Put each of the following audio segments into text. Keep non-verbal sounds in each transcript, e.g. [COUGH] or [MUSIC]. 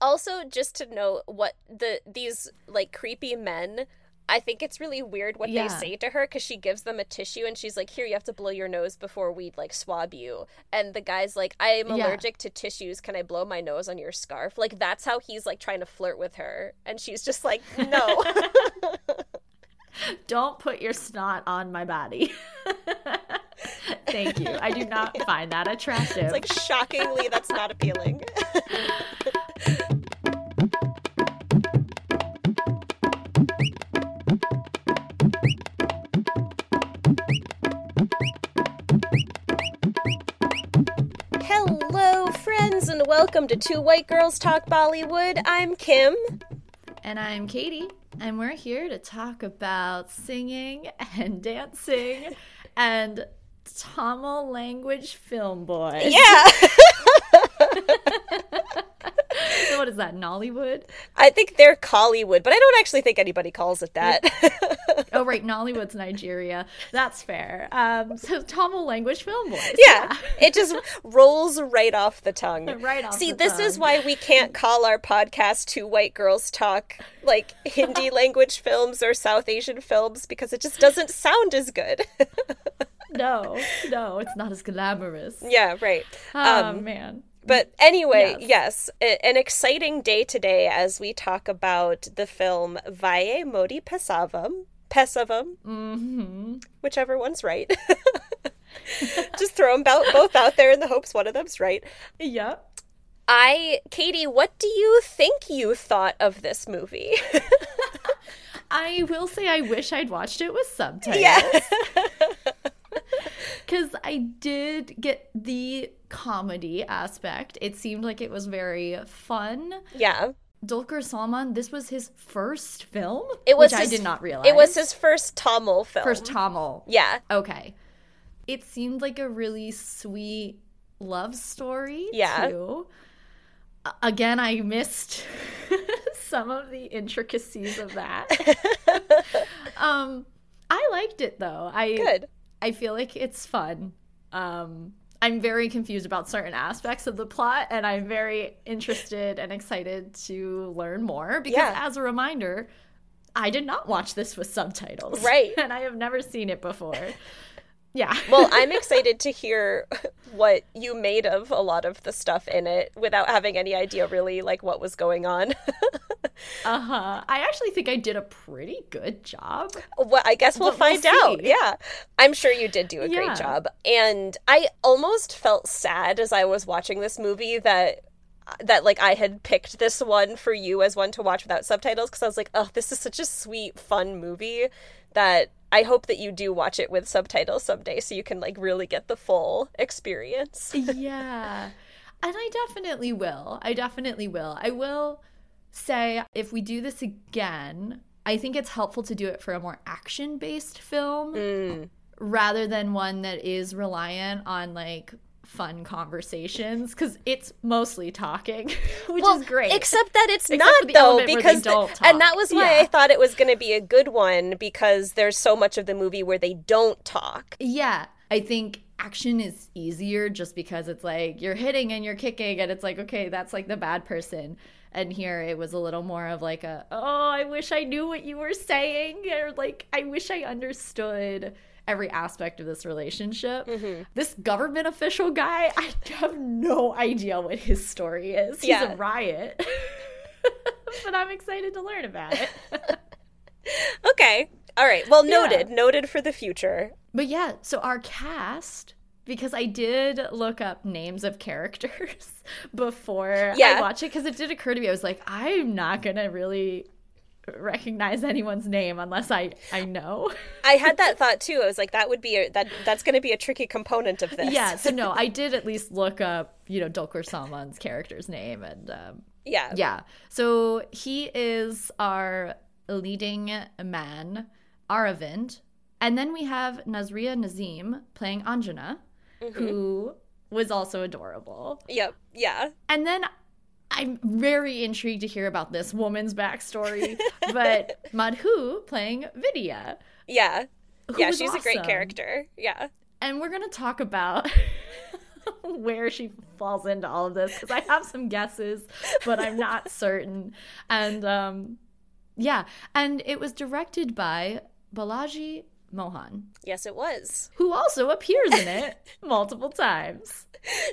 Also, just to note what the these like creepy men I think it's really weird what Yeah. they say to her because she gives them a tissue and she's like, "Here, you have to blow your nose before we like swab you." And the guy's like, "I am Yeah. allergic to tissues. Can I blow my nose on your scarf?" Like that's how he's like trying to flirt with her, and she's just like, "No." [LAUGHS] Don't put your snot on my body. [LAUGHS] Thank you. I do not find that attractive. [LAUGHS] it's like shockingly, that's not appealing. Hello, friends, and welcome to Two White Girls Talk Bollywood. I'm Kim. and I'm Katie, and we're here to talk about singing and dancing and Tamil language film boys. Yeah. [LAUGHS] So what is that, Nollywood? I think they're Kollywood, but I don't actually think anybody calls it that. [LAUGHS] Oh, right, Nollywood's Nigeria. That's fair. Um, so Tamil language film boys. yeah. It just rolls right off the tongue. [LAUGHS] Right off See, this is why we can't call our podcast Two White Girls Talk like Hindi [LAUGHS] language films or South Asian films because it just doesn't sound as good. No, no, it's not as glamorous. yeah, right. Oh, Um, man. But anyway, Yes. yes, an exciting day today as we talk about the film Vaye Modi Pesavam, Pesavam, hmm whichever one's right. [LAUGHS] Just throw them both, both out there in the hopes one of them's right. Yep. I, Katie, what do you think you thought of this movie? [LAUGHS] I will say I wish I'd watched it with [LAUGHS] subtitles. yeah. [LAUGHS] Because I did get the comedy aspect. It seemed like it was very fun. yeah. Dulquer Salmaan, this was his first film, It was which his, I did not realize. It was his first Tamil film. first Tamil. Yeah. Okay. It seemed like a really sweet love story. Yeah. Too. Again, I missed [LAUGHS] some of the intricacies of that. [LAUGHS] um, I liked it though. I Good. I feel like it's fun. Um, I'm very confused about certain aspects of the plot, and I'm very interested and excited to learn more because, Yeah. as a reminder, I did not watch this with subtitles. Right. [LAUGHS] And I have never seen it before. [LAUGHS] Yeah. [LAUGHS] Well, I'm [LAUGHS] excited to hear what you made of a lot of the stuff in it without having any idea really like what was going on. [LAUGHS] Uh huh. I actually think I did a pretty good job. well, I guess we'll But we'll find out. Yeah. I'm sure you did do a Yeah. great job. And I almost felt sad as I was watching this movie that that like I had picked this one for you as one to watch without subtitles because I was like, "Oh, this is such a sweet fun movie that I hope that you do watch it with subtitles someday so you can like really get the full experience." [LAUGHS] yeah. And I definitely will. I definitely will. I will say if we do this again, I think it's helpful to do it for a more action based film Mm. rather than one that is reliant on like fun conversations because it's mostly talking, [LAUGHS] which well, is great. Except that it's Except not though, because the- and that was why Yeah. I thought it was going to be a good one because there's so much of the movie where they don't talk. Yeah, I think action is easier just because it's like you're hitting and you're kicking, and it's like, okay, that's like the bad person. And here it was a little more of like a, oh, I wish I knew what you were saying, or like, I wish I understood every aspect of this relationship. Mm-hmm. This government official guy, I have no idea what his story is. He's Yeah. a riot. [LAUGHS] but I'm excited to learn about it. [LAUGHS] Okay. All right. Well, Yeah. noted. Noted for the future. But yeah, so our cast, because I did look up names of characters [LAUGHS] before Yeah. I watched it, because it did occur to me, I was like, I'm not gonna really [LAUGHS] recognize anyone's name unless I I know. I had [LAUGHS] that thought too. I was like, that would be a, that. That's going to be a tricky component of this. yeah, so no, [LAUGHS] I did at least look up, you know, Dulquer Salmaan's character's name, and um, Yeah. yeah, so he is our leading man, Aravind, and then we have Nazriya Nazim playing Anjana, who was also adorable. Yep. Yeah. And then I'm very intrigued to hear about this woman's backstory, [LAUGHS] but Madhoo playing Vidya. Yeah. yeah. She's a great character. Yeah. And we're going to talk about [LAUGHS] where she falls into all of this because I have some guesses, but I'm not [LAUGHS] certain. And um, yeah, and it was directed by Balaji Mohan, Yes, it was. who also appears in it [LAUGHS] multiple times.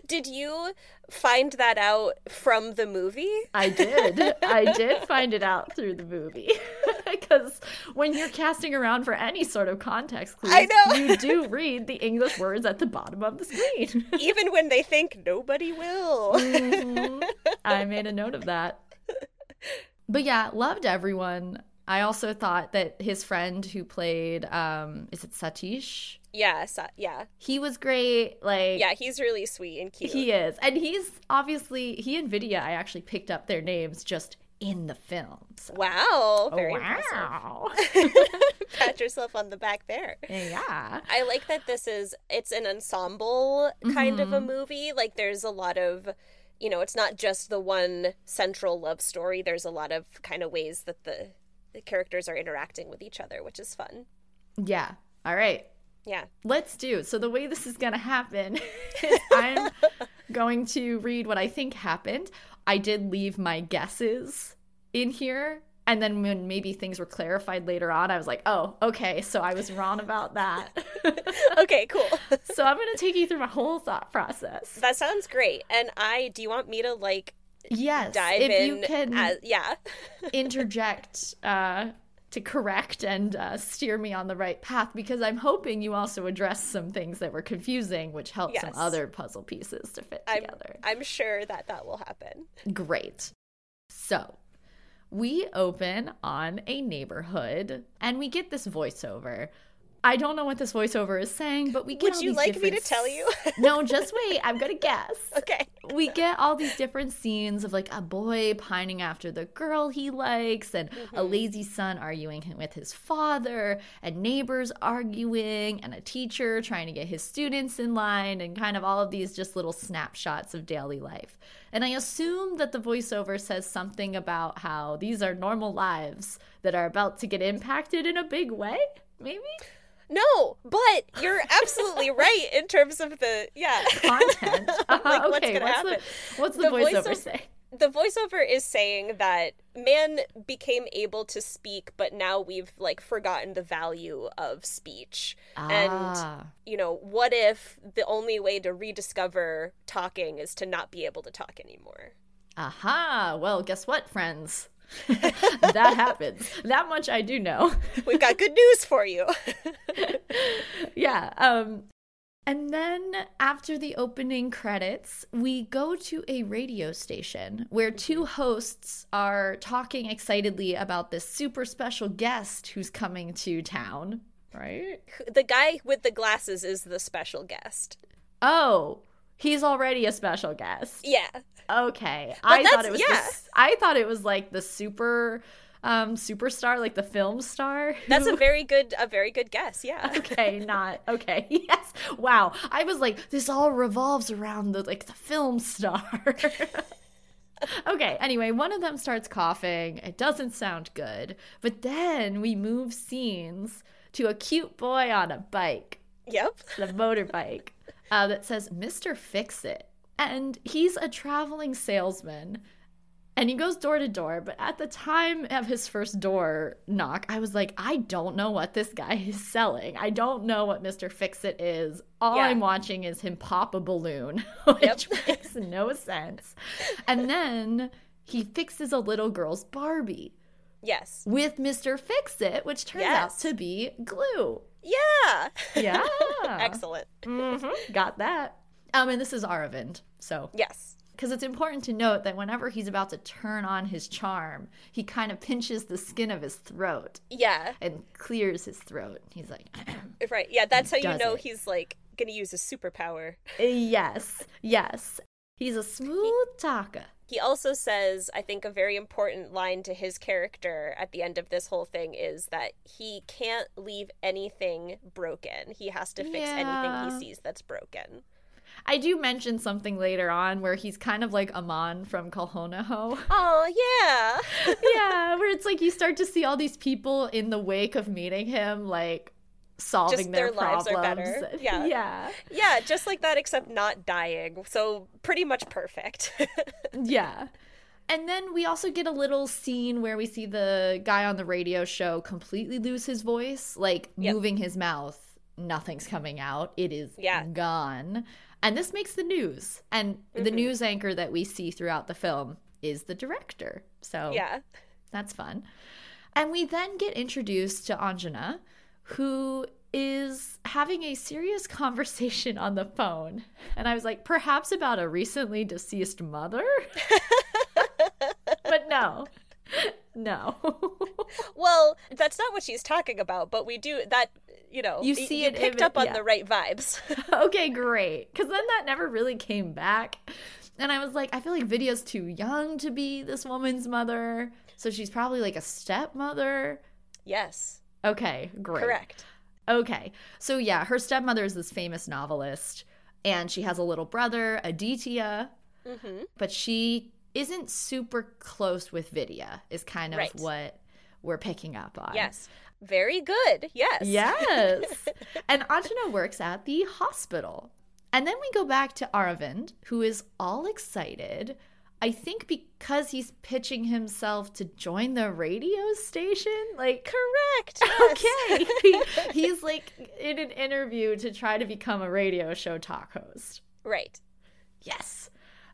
Did you find that out from the movie? I did. I [LAUGHS] did find it out through the movie. [LAUGHS] Because when you're casting around for any sort of context clues, I know. you do read the English words at the bottom of the screen. Even when they think nobody will. Mhm. I made a note of that. But yeah, loved everyone. I also thought that his friend who played, um, is it Satish? yeah, so, yeah. He was great. Like, Yeah, he's really sweet and cute. he is. And he's obviously, he and Vidya, I actually picked up their names just in the film. So. Wow, very wow. [LAUGHS] Pat yourself on the back there. yeah. I like that this is it's an ensemble kind of a Mm-hmm. movie. Like there's a lot of you know, it's not just the one central love story. There's a lot of kind of ways that the, the characters are interacting with each other, which is fun. Yeah. All right. Yeah. Let's do. So the way this is going to happen [LAUGHS] is [LAUGHS] I'm going to read what I think happened. I did leave my guesses in here. And then when maybe things were clarified later on, I was like, oh, okay, so I was wrong about that. [LAUGHS] Okay, cool. so I'm going to take you through my whole thought process. that sounds great. And I do you want me to like Yes. dive if in you can as yeah. [LAUGHS] interject uh, to correct and uh, steer me on the right path because I'm hoping you also address some things that were confusing, which help some other puzzle pieces to fit I'm together. I'm sure that that will happen. Great. So we open on a neighborhood and we get this voiceover. I don't know what this voiceover is saying, but we get Would you like me to tell you? no, just wait. I'm gonna guess. [LAUGHS] okay. we get all these different scenes of like a boy pining after the girl he likes and a mm-hmm. lazy son arguing with his father and neighbors arguing and a teacher trying to get his students in line and kind of all of these just little snapshots of daily life and i assume that the voiceover says something about how these are normal lives that are about to get impacted in a big way maybe No, but you're absolutely [LAUGHS] right in terms of the yeah. content Uh-huh, [LAUGHS] Like, what's [LAUGHS] okay gonna what's happen? the, what's the, The voiceover voiceover- say the voiceover is saying that man became able to speak but now we've like forgotten the value of speech and Ah. you know what if the only way to rediscover talking is to not be able to talk anymore Aha! Well, guess what, friends? [LAUGHS] that happens. That much I do know. [LAUGHS] we've got good news for you [LAUGHS] yeah. Um and then after the opening credits, we go to a radio station where two hosts are talking excitedly about this super special guest who's coming to town, right? the guy with the glasses is the special guest Oh, he's already a special guest. yeah Okay. I thought it was yeah. this, I thought it was like the super um superstar, like the film star. [LAUGHS] that's a very good a very good guess yeah [LAUGHS] Okay, not okay. [LAUGHS] Yes. Wow. I was like, this all revolves around the like the film star. okay, anyway, one of them starts coughing. It doesn't sound good. But then we move scenes to a cute boy on a bike yep the motorbike uh, that says Mr. Fix It. And he's a traveling salesman and he goes door to door. But at the time of his first door knock, I was like, I don't know what this guy is selling. I don't know what Mr. Fix It is. All Yeah. I'm watching is him pop a balloon, [LAUGHS] which makes no sense. And then he fixes a little girl's Barbie yes with Mr. Fix It, which turns out to be glue. Yeah Yeah. [LAUGHS] excellent Mm-hmm. Got that. Um, and this is Aravind. So, yes because it's important to note that whenever he's about to turn on his charm, he kind of pinches the skin of his throat yeah and clears his throat. He's like, [CLEARS THROAT] right yeah that's how you know it. he's like gonna use his superpower yes, yes. He's a smooth talker. He also says, I think a very important line to his character at the end of this whole thing is that he can't leave anything broken. He has to fix anything he sees that's broken. I do mention something later on where he's kind of like Aman from Kal Ho Naa Ho. [LAUGHS] Oh, yeah. yeah, where it's like you start to see all these people in the wake of meeting him, like solving Just their, their lives are problems. better. Yeah. [LAUGHS] yeah. Yeah, just like that, except not dying. So pretty much perfect. [LAUGHS] Yeah. And then we also get a little scene where we see the guy on the radio show completely lose his voice, like Yep. moving his mouth. Nothing's coming out. It is Yeah. gone. And this makes the news. And the Mhm. news anchor that we see throughout the film is the director. So yeah. that's fun. And we then get introduced to Anjana, who is having a serious [LAUGHS] conversation on the phone. And I was like, perhaps about a recently deceased mother? but no. No. [LAUGHS] Well, that's not what she's talking about, but we do that. You know, You see you it picked up on yeah. the right vibes. [LAUGHS] okay, great. Because then that never really came back. And I was like, I feel like Vidya's too young to be this woman's mother. So she's probably like a stepmother. yes, Okay, great. correct. Okay. So yeah, her stepmother is this famous novelist and she has a little brother, Aditya, hmm but she isn't super close with Vidya is kind of Right. what we're picking up on. Yes, very good. Yes. Yes. [LAUGHS] and Anjana works at the hospital. And then we go back to Aravind, who is all excited. I think because he's pitching himself to join the radio station. Like, correct. [LAUGHS] yes. okay. He- he's like in an interview to try to become a radio show talk host. Right. Yes.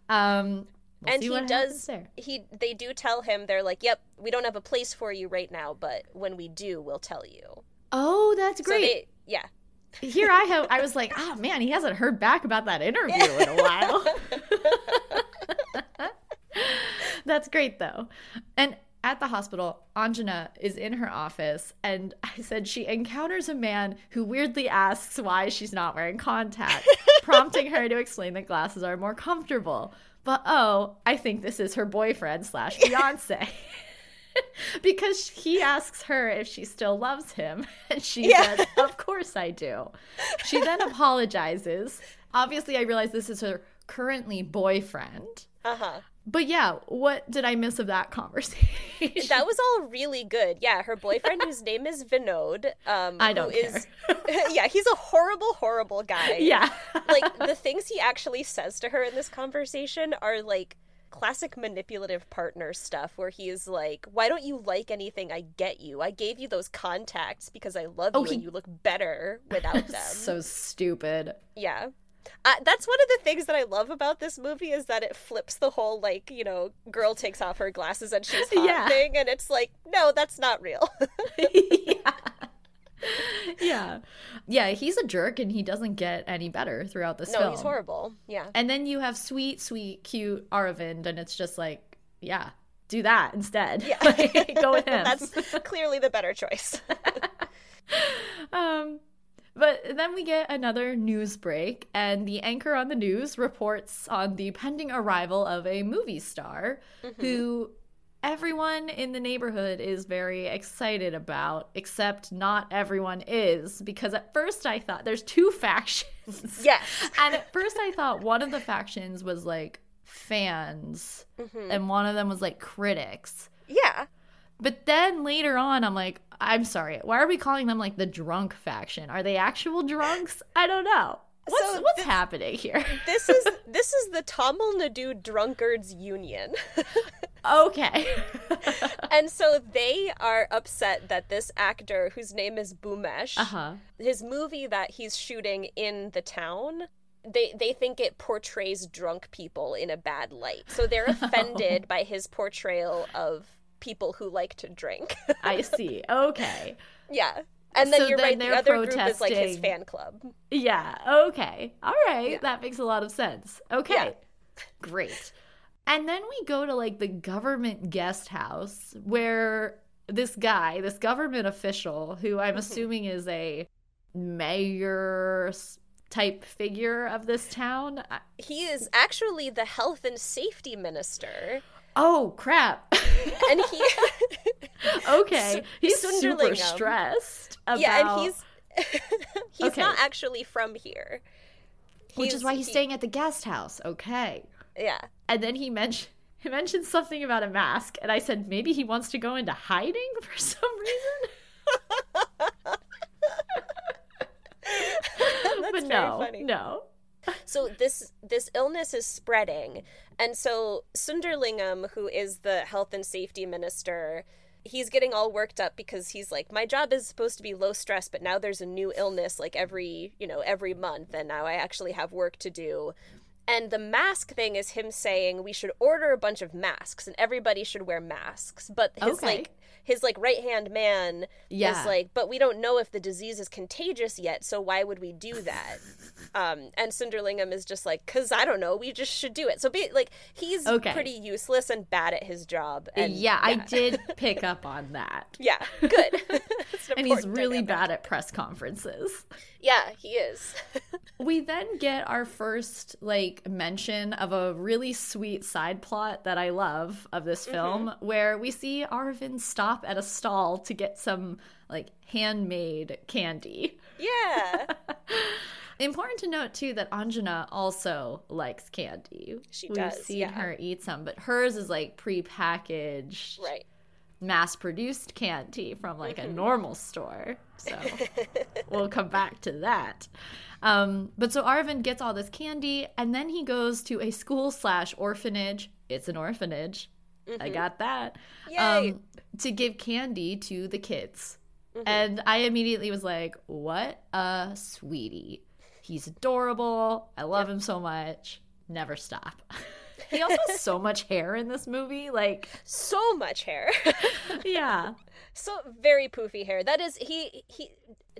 Um we'll and he does. He they do tell him they're like, "Yep, we don't have a place for you right now, but when we do, we'll tell you." Oh, that's So great. they, yeah. Here I have I was like, oh man, he hasn't heard back about that interview in a [LAUGHS] while. [LAUGHS] [LAUGHS] That's great though. And at the hospital, Anjana is in her office, and I said she encounters a man who weirdly asks why she's not wearing contacts, [LAUGHS] prompting her to explain that glasses are more comfortable. But oh, I think this is her boyfriend slash fiance. [LAUGHS] because he asks her if she still loves him, and she Yeah. says, Of course I do. She then apologizes. Obviously, I realize this is her currently boyfriend. Uh huh. But yeah, what did I miss of that [LAUGHS] conversation? That was all really good. Yeah, her boyfriend, whose [LAUGHS] name is Vinod. Um, I don't is- [LAUGHS] yeah, he's a horrible, horrible guy. yeah. like the things he actually says to her in this conversation are like classic manipulative partner stuff where he's like why don't you like anything i get you i gave you those contacts because i love Oh, you he- and you look better without them so stupid. yeah uh, that's one of the things that I love about this movie is that it flips the whole like you know girl takes off her glasses and she's hot Yeah. thing, and it's like no, that's not real. yeah. [LAUGHS] [LAUGHS] Yeah. Yeah, he's a jerk and he doesn't get any better throughout this no, film. he's horrible. Yeah, And then you have sweet, sweet, cute Aravind, and it's just like, yeah, do that instead. Yeah. [LAUGHS] Like, go with him. that's clearly the better choice. um, but then we get another news break, and the anchor on the news reports on the pending arrival of a movie star Mm-hmm. who everyone in the neighborhood is very excited about, except not everyone is. Because at first I thought there's two [LAUGHS] factions. yes. And at first I thought one of the factions was like fans, Mhm. and one of them was like critics. Yeah. But then later on, I'm like, I'm sorry. Why are we calling them like the drunk faction? Are they actual drunks? I don't know. What's So what's this- happening here? [LAUGHS] This is this is the Tamil Nadu Drunkards Union. [LAUGHS] okay. [LAUGHS] and so they are upset that this actor whose name is Bhumesh, uh huh. his movie that he's shooting in the town, they they think it portrays drunk people in a bad light. So they're offended by his portrayal of people who like to drink. [LAUGHS] I see. Okay. yeah. And then So you're then right, they're the other group is like his fan club. Yeah. Okay. All right. Yeah. That makes a lot of sense. Okay. Yeah. Great. And then we go to like the government guest house where this guy, this government official, who I'm Mhm. assuming is a mayor type figure of this town. He is actually the health and safety minister. Oh, crap. And he [LAUGHS] okay. He's super stressed. About, Yeah, and he's [LAUGHS] he's Okay. not actually from here. Which is why he's he- staying at the guest house. Okay. Yeah. And then he mentioned he mentioned something about a mask, and I said maybe he wants to go into hiding for some reason. [LAUGHS] But no, funny. no. So this this illness is spreading. And so sunderlingham who is the health and safety minister he's getting all worked up because he's like my job is supposed to be low stress but now there's a new illness like every you know every month and now i actually have work to do. And the mask thing is him saying we should order a bunch of masks and everybody should wear masks. But his Okay. like his like right hand man Yeah. is like but we don't know if the disease is contagious yet so why would we do that [LAUGHS] um and sunderlingham is just like because i don't know we just should do it so be like he's Okay. pretty useless and bad at his job and yeah, I did [LAUGHS] pick up on that. yeah good [LAUGHS] an And he's really bad at press conferences. yeah he is We then get our first like mention of a really sweet side plot that I love of this film where we see Arvind stop at a stall to get some like handmade candy. yeah [LAUGHS] Important to note too that Anjana also likes candy. She does. We've seen yeah. her eat some, but hers is like pre-packaged, right mass-produced candy from like Mm-hmm. a normal store. So [LAUGHS] we'll come back to that. Um, but so Arvind gets all this candy, and then he goes to a school slash orphanage. It's an orphanage. I got that. Mm-hmm. Yay. Um, to give candy to the kids. Mm-hmm. And I immediately was like, what a sweetie. He's adorable. I love him so much. Never stop. [LAUGHS] he also has [LAUGHS] so much hair in this movie. Like, so much hair [LAUGHS] yeah. so very poofy hair that is he he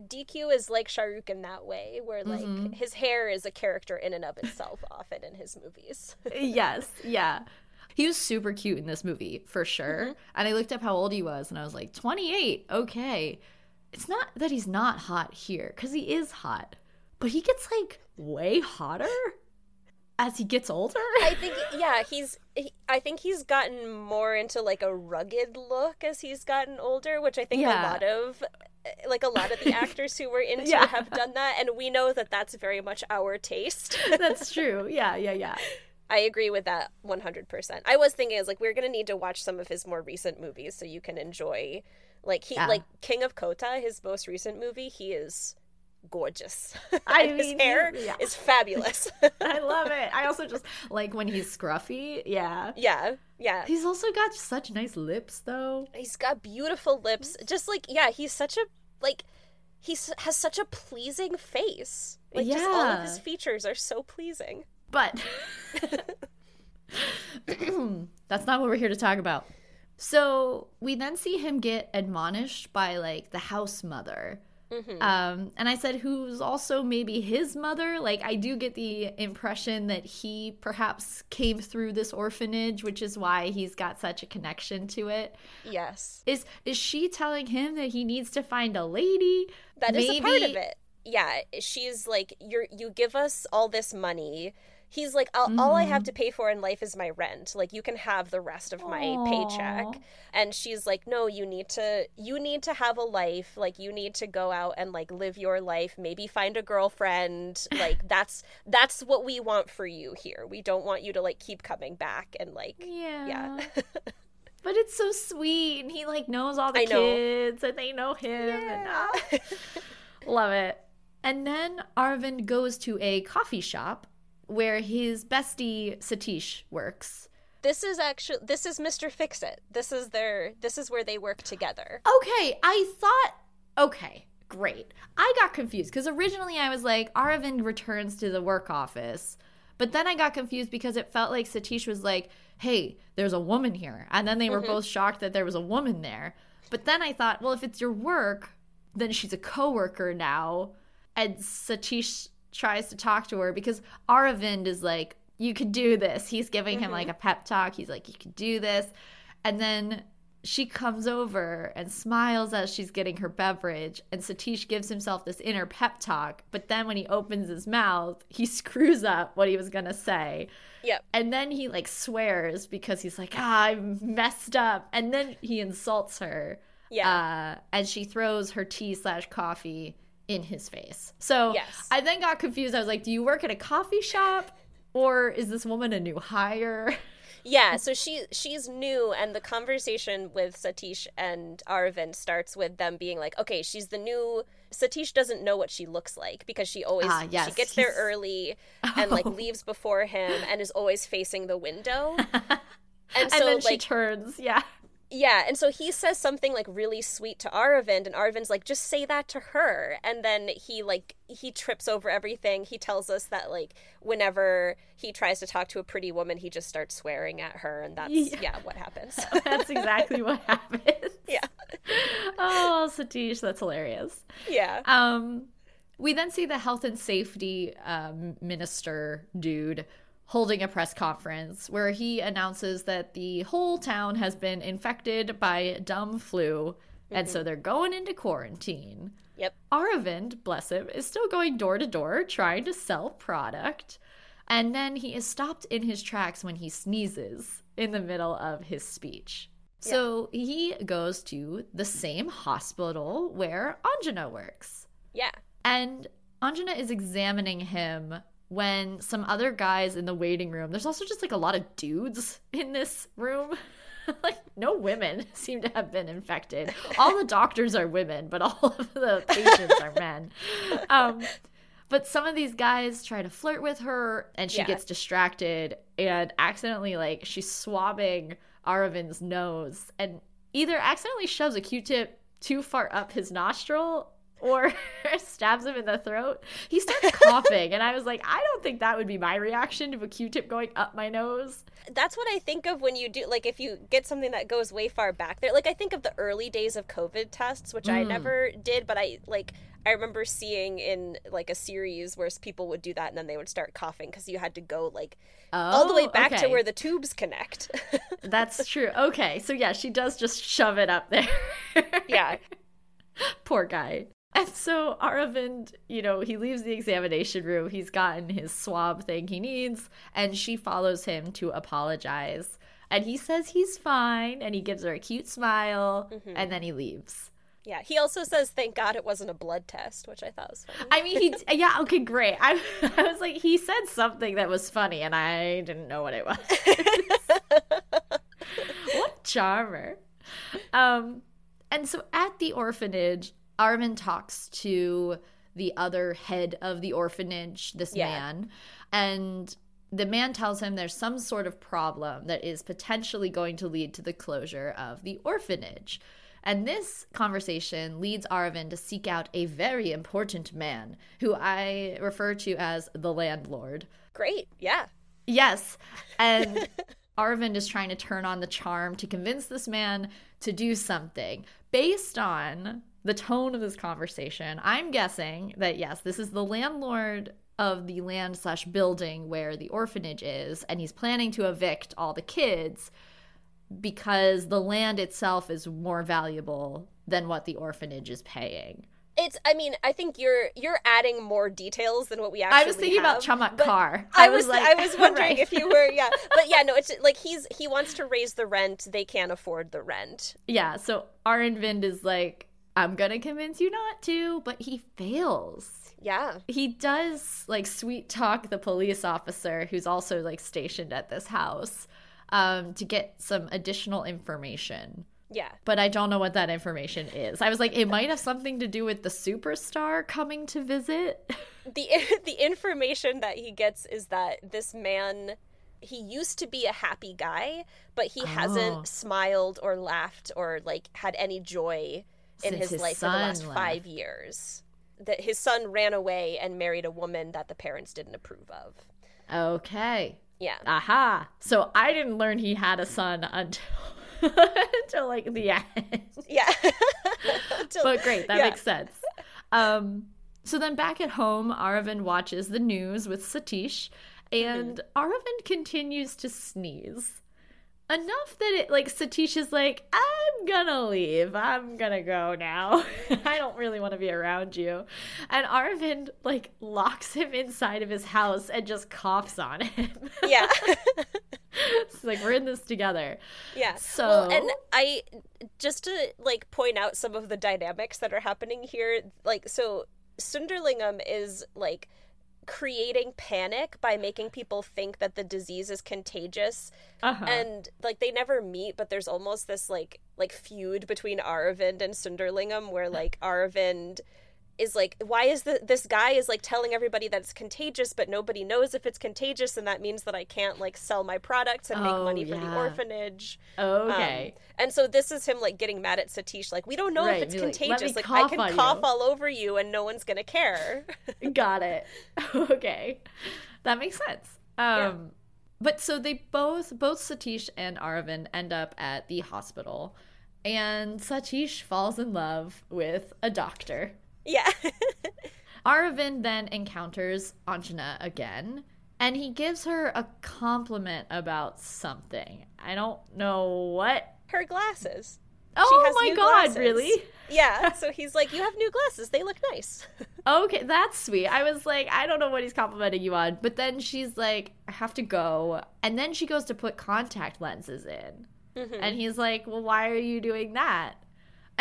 dq is like shahrukh in that way where like Mm-hmm. his hair is a character in and of itself often in his movies yes, yeah. He was super cute in this movie, for sure. Mm-hmm. And I looked up how old he was and I was like, 28. Okay. It's not that he's not hot here, because he is hot, but he gets like way hotter as he gets older. i [LAUGHS] think yeah he's he, i think he's gotten more into like a rugged look as he's gotten older which i think Yeah. a lot of like a lot of the [LAUGHS] actors who were into Yeah. have done that and we know that that's very much our taste That's [LAUGHS] true. Yeah, yeah, yeah. I agree with that 100%. I was thinking is like we're going to need to watch some of his more recent movies so you can enjoy like he Yeah. like King of Kotha, his most recent movie, he is gorgeous. [LAUGHS] I And his mean, hair yeah. is fabulous. [LAUGHS] I love it. I also just [LAUGHS] like when he's scruffy. Yeah. yeah. Yeah. He's also got such nice lips, though. He's got beautiful lips. Just like yeah, he's such a like he has such a pleasing face. Like just all of his features are so pleasing. But [LAUGHS] that's not what we're here to talk about. So we then see him get admonished by like the house mother. Um, and I said, who's also maybe his mother? Like, I do get the impression that he perhaps came through this orphanage, which is why he's got such a connection to it. Yes. Is is she telling him that he needs to find a lady? That is a part of it. Yeah, she's like, you're you give us all this money. He's like, I'll, all I Mm-hmm. have to pay for in life is my rent. Like, you can have the rest of my Aw. paycheck. And she's like, no, you need to, you need to have a life. Like, you need to go out and like live your life. Maybe find a girlfriend. [LAUGHS] Like, that's that's what we want for you here. We don't want you to like keep coming back and like, Yeah. yeah, [LAUGHS] But it's so sweet, and he like knows all the kids, and they know him. And, ah, [LAUGHS] love it. And then Arvind goes to a coffee shop where his bestie Satish works. this is actually this is Mr. Fix It. This is their this is where they work together. Okay, I thought, okay, great. I got confused because originally I was like, Aravind returns to the work office. But then I got confused because it felt like Satish was like, hey, there's a woman here. And then they were mm-hmm. both shocked that there was a woman there. But then I thought, well, if it's your work, then she's a coworker now. And Satish tries to talk to her because Aravind is like, you could do this. He's giving him like a pep talk. He's like, you could do this. And then she comes over and smiles as she's getting her beverage. And Satish gives himself this inner pep talk. But then when he opens his mouth, he [LAUGHS] screws up what he was going to say. Yep. And then he like swears because he's like, ah, I messed up. And then he insults her. Yeah. Uh, and she throws her tea slash coffee in his face. So Yes. I then got confused. I was like, do you work at a coffee shop? Or is this woman a new hire? [LAUGHS] Yeah, so she she's new, and the conversation with Satish and Aravind starts with them being like, "Okay, she's the new." Satish doesn't know what she looks like because she always Ah, yes, she gets there early [LAUGHS] and like Oh. leaves before him and is always facing the window. [LAUGHS] And and so then she turns. Yeah. Yeah, and so he says something like really sweet to Aravind, and Aravind's like, just say that to her. And then he like he trips over everything. He tells us that like whenever he tries to talk to a pretty woman, he just starts swearing at her, and that's Yeah. yeah, what happens. [LAUGHS] That's exactly what [LAUGHS] happens. yeah, Oh, Satish, that's hilarious. yeah, Um, we then see the health and safety um, minister dude holding a press conference where he announces that the whole town has been infected by dumb flu, and so mm-hmm. they're going into quarantine. yep, Aravind, bless him, is still going door to door trying to sell product. And then he is stopped in his tracks when he sneezes in the middle of his speech. So he goes to the same hospital where Anjana works. yeah. And Anjana is examining him when some other guys in the waiting room, there's also just like a lot of dudes in this room. [LAUGHS] like no women [LAUGHS] seem to have been infected. All the doctors are women, but all of the patients are men. Um, but some of these guys try to flirt with her and she Yeah. gets distracted and accidentally like she's swabbing Aravind's nose and either accidentally shoves a Q-tip too far up his nostril or [LAUGHS] stabs him in the throat. He starts [LAUGHS] coughing and I was like, I don't think that would be my reaction to a Q-tip going up my nose. That's what I think of when you do like if you get something that goes way far back there. Like I think of the early days of COVID tests, which I Mm. never did, but I like I remember seeing in like a series where people would do that and then they would start coughing because you had to go like all the way Oh, back to where the tubes connect. [LAUGHS] That's true. Okay. So yeah, she does just shove it up there. yeah. Poor guy. And so Aravind, you know, he leaves the examination room. He's gotten his swab thing he needs, and she follows him to apologize. And he says he's fine, and he gives her a cute smile, Mm-hmm. and then he leaves. Yeah. He also says thank God it wasn't a blood test, which I thought was funny. I mean, he, [LAUGHS] yeah, okay, great. I, [LAUGHS] I was like, he said something that was funny, and I didn't know what it was. [LAUGHS] what charmer. Um, and so at the orphanage, Arvind talks to the other head of the orphanage, this Yeah. man, and the man tells him there's some sort of problem that is potentially going to lead to the closure of the orphanage. And this conversation leads Aravind to seek out a very important man who I refer to as the landlord. Great. Yeah. Yes. And [LAUGHS] Arvind is trying to turn on the charm to convince this man to do something. Based on the tone of this conversation, I'm guessing that yes, this is the landlord of the land slash building where the orphanage is, and he's planning to evict all the kids because the land itself is more valuable than what the orphanage is paying. It's I mean, I think you're you're adding more details than what we actually I was thinking about have, Chamak but Kar. I was like, I was [LAUGHS] wondering right. if you were yeah. [LAUGHS] But yeah, no, it's like he's he wants to raise the rent, they can't afford the rent. Yeah, so Arnvind is like, I'm gonna convince you not to, but he fails. Yeah. He does like sweet talk the police officer who's also like stationed at this house um, to get some additional information. Yeah. But I don't know what that information is. I was like, it might have something to do with the superstar coming to visit. [LAUGHS] the [LAUGHS] the information that he gets is that this man he used to be a happy guy but he Oh. hasn't smiled or laughed or like had any joy in Since his, his life for the last son five years that his son ran away and married a woman that the parents didn't approve of okay. yeah Aha. So I didn't learn he had a son [LAUGHS] until until like the end. yeah [LAUGHS] Till- but great, that yeah. makes sense. Um, so then back at home, Aravind watches the news with Satish, and Aravind continues to sneeze. Enough that it like Satish is like, I'm gonna leave. I'm gonna go now. [LAUGHS] I don't really want to be around you. And Aravind like locks him inside of his house and just coughs on him. yeah [LAUGHS] it's like we're in this together. Yeah. So well, and I just to like point out some of the dynamics that are happening here, like so Sunderlingam is like creating panic by making people think that the disease is contagious Uh-huh. and like they never meet but there's almost this like like feud between Aravind and Sunderlingam where like Aravind is like why is the this guy is like telling everybody that it's contagious but nobody knows if it's contagious and that means that I can't like sell my products and make Oh, money for the orphanage okay. um, and so this is him like getting mad at Satish, like we don't know Right, if it's he's like, contagious. Like, I can cough you." all over you and no one's gonna care. [LAUGHS] Got it. [LAUGHS] okay. That makes sense. Um but so they both both Satish and Aravind end up at the hospital and Satish falls in love with a doctor. Yeah, [LAUGHS] Aravind then encounters Anjana again and he gives her a compliment about something. I don't know what. her glasses. Oh my god, glasses. really? Yeah, [LAUGHS] so he's like, you have new glasses. They look nice. [LAUGHS] Okay, that's sweet. I was like, I don't know what he's complimenting you on. But then she's like, I have to go. And then she goes to put contact lenses in. Mm-hmm. And he's like, Well, why are you doing that?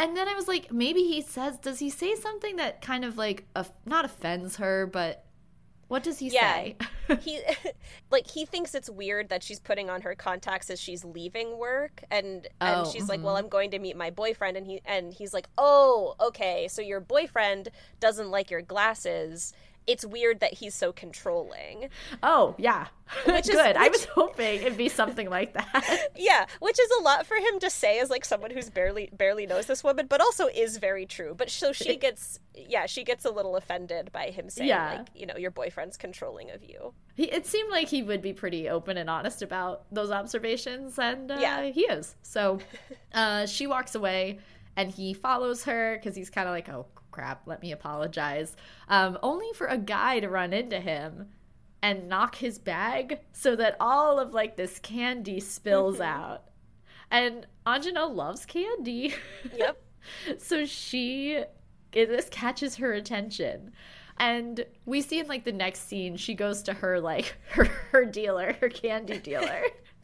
And then I was like, maybe he says, does he say something that kind of like, not offends her, but what does he Yeah. say? [LAUGHS] he [LAUGHS] like he thinks it's weird that she's putting on her contacts as she's leaving work and and Oh, she's like mm-hmm. well i'm going to meet my boyfriend and he and he's like oh okay so your boyfriend doesn't like your glasses it's weird that he's so controlling oh, yeah. Which is- [LAUGHS] Good. I was hoping it'd be something like that. [LAUGHS] yeah which is a lot for him to say as like someone who's barely barely knows this woman but also is very true but so she gets yeah she gets a little offended by him saying Yeah. like you know your boyfriend's controlling of you He, it seemed like he would be pretty open and honest about those observations, and uh, Yeah. he is. So [LAUGHS] uh, she walks away, and he follows her because he's kind of like, oh crap, let me apologize. Um, only for a guy to run into him and knock his bag so that all of like this candy spills out. And Anjana loves candy. yep [LAUGHS] so she this catches her attention and we see in like the next scene she goes to her like [LAUGHS] her, her dealer her candy dealer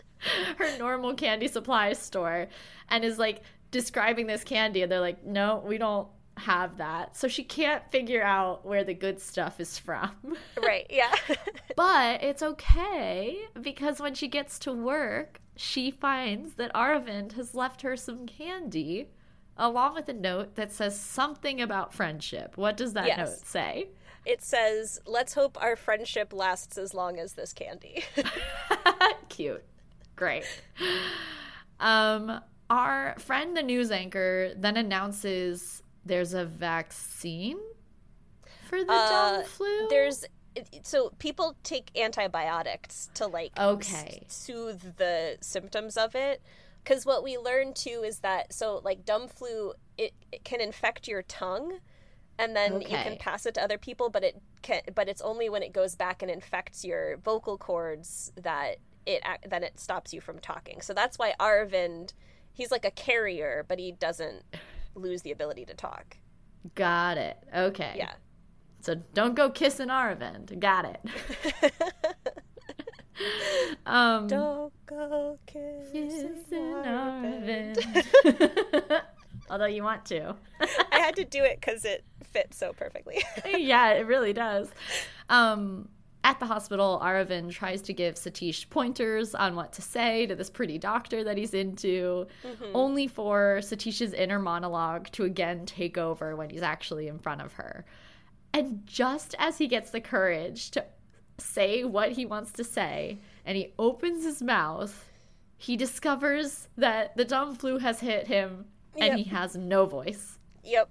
[LAUGHS] her normal candy supply store and is like describing this candy and they're like no we don't have that so she can't figure out where the good stuff is from [LAUGHS] right yeah [LAUGHS] but it's okay because when she gets to work, she finds that Aravind has left her some candy along with a note that says something about friendship. What does that Yes. note say? It says, "Let's hope our friendship lasts as long as this candy." [LAUGHS] Cute. Great. Um, our friend, the news anchor, then announces there's a vaccine for the Uh, dumb flu. There's so people take antibiotics to like s- Okay. soothe the symptoms of it because what we learned too is that so like dumb flu it, it can infect your tongue and then you can pass it to other people but it can but it's only when it goes back and infects your vocal cords that it then it stops you from talking so that's why Arvind he's like a carrier but he doesn't lose the ability to talk Got it. Okay. yeah So don't go kissing Aravind. Got it. [LAUGHS] um, Don't go kissing kissing Arvind. Aravind. [LAUGHS] Although you want to. I had to do it because it fits so perfectly. [LAUGHS] yeah, it really does. Um, at the hospital, Aravind tries to give Satish pointers on what to say to this pretty doctor that he's into, mm-hmm. only for Satish's inner monologue to again take over when he's actually in front of her. And just as he gets the courage to say what he wants to say, and he opens his mouth, he discovers that the dumb flu has hit him and Yep. he has no voice. yep.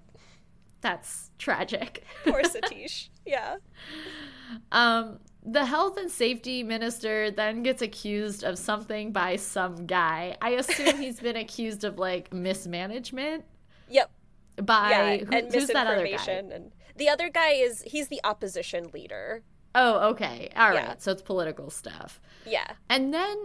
That's tragic. [LAUGHS] Poor Satish. Yeah. Um, the health and safety minister then gets accused of something by some guy. I assume he's been [LAUGHS] accused of like mismanagement Yep. by yeah. who- and who's that other guy? And the other guy is he's the opposition leader. Oh, okay. All right. Yeah. So it's political stuff. Yeah. And then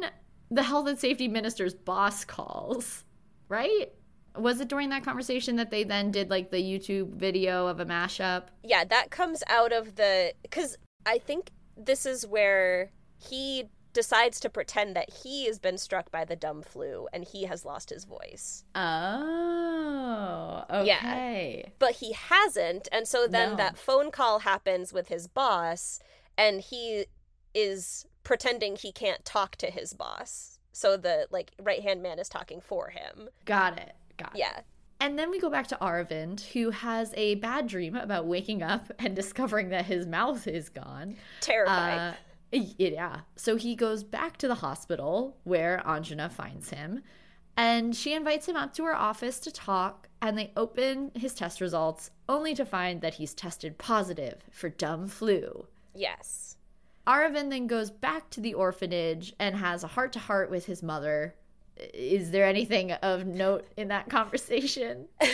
the health and safety minister's boss calls, right? Was it during that conversation that they then did like the YouTube video of a mashup? Yeah. That comes out of the because I think this is where he decides to pretend that he has been struck by the dumb flu and he has lost his voice. Oh, Yeah. okay. but he hasn't and so then No. that phone call happens with his boss and he is pretending he can't talk to his boss. So the like right hand man is talking for him. Got it. Yeah. And then we go back to Aravind, who has a bad dream about waking up [LAUGHS] and discovering that his mouth is gone. Terrifying. Uh, yeah. So he goes back to the hospital where Anjana finds him. And she invites him up to her office to talk, and they open his test results only to find that he's tested positive for dumb flu. yes. Aravind then goes back to the orphanage and has a heart to heart with his mother. Is there anything of note in that conversation? [LAUGHS]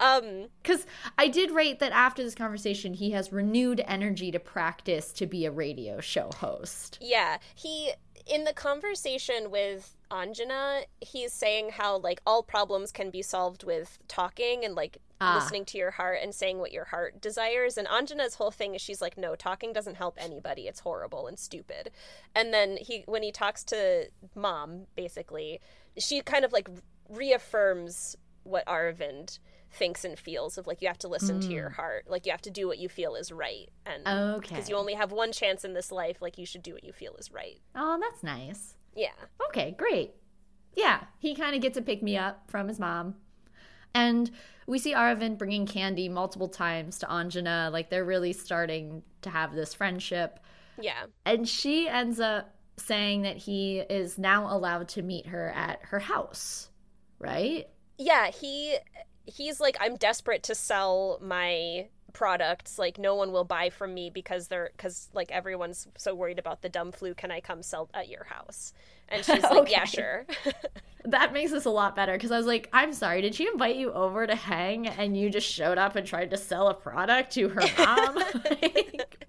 Um Because I did rate that after this conversation, he has renewed energy to practice to be a radio show host. Yeah, he in the conversation with Anjana, he's saying how like all problems can be solved with talking and like Ah. listening to your heart and saying what your heart desires. And Anjana's whole thing is she's like, no, talking doesn't help anybody. It's horrible and stupid. And then he when he talks to mom, basically, she kind of like reaffirms what Aravind thinks and feels of like you have to listen to your heart like you have to do what you feel is right and Okay. because you only have one chance in this life like you should do what you feel is right Oh, that's nice. yeah Okay, great. Yeah, he kind of gets a pick me up from his mom. And we see Aravind bringing candy multiple times to Anjana. Like they're really starting to have this friendship. yeah And she ends up saying that he is now allowed to meet her at her house, right? yeah he he's like i'm desperate to sell my products like no one will buy from me because they're because like everyone's so worried about the dumb flu can i come sell at your house and she's [LAUGHS] like yeah sure [LAUGHS] That makes this a lot better because I was like, I'm sorry, did she invite you over to hang and you just showed up and tried to sell a product to her [LAUGHS] mom? Like,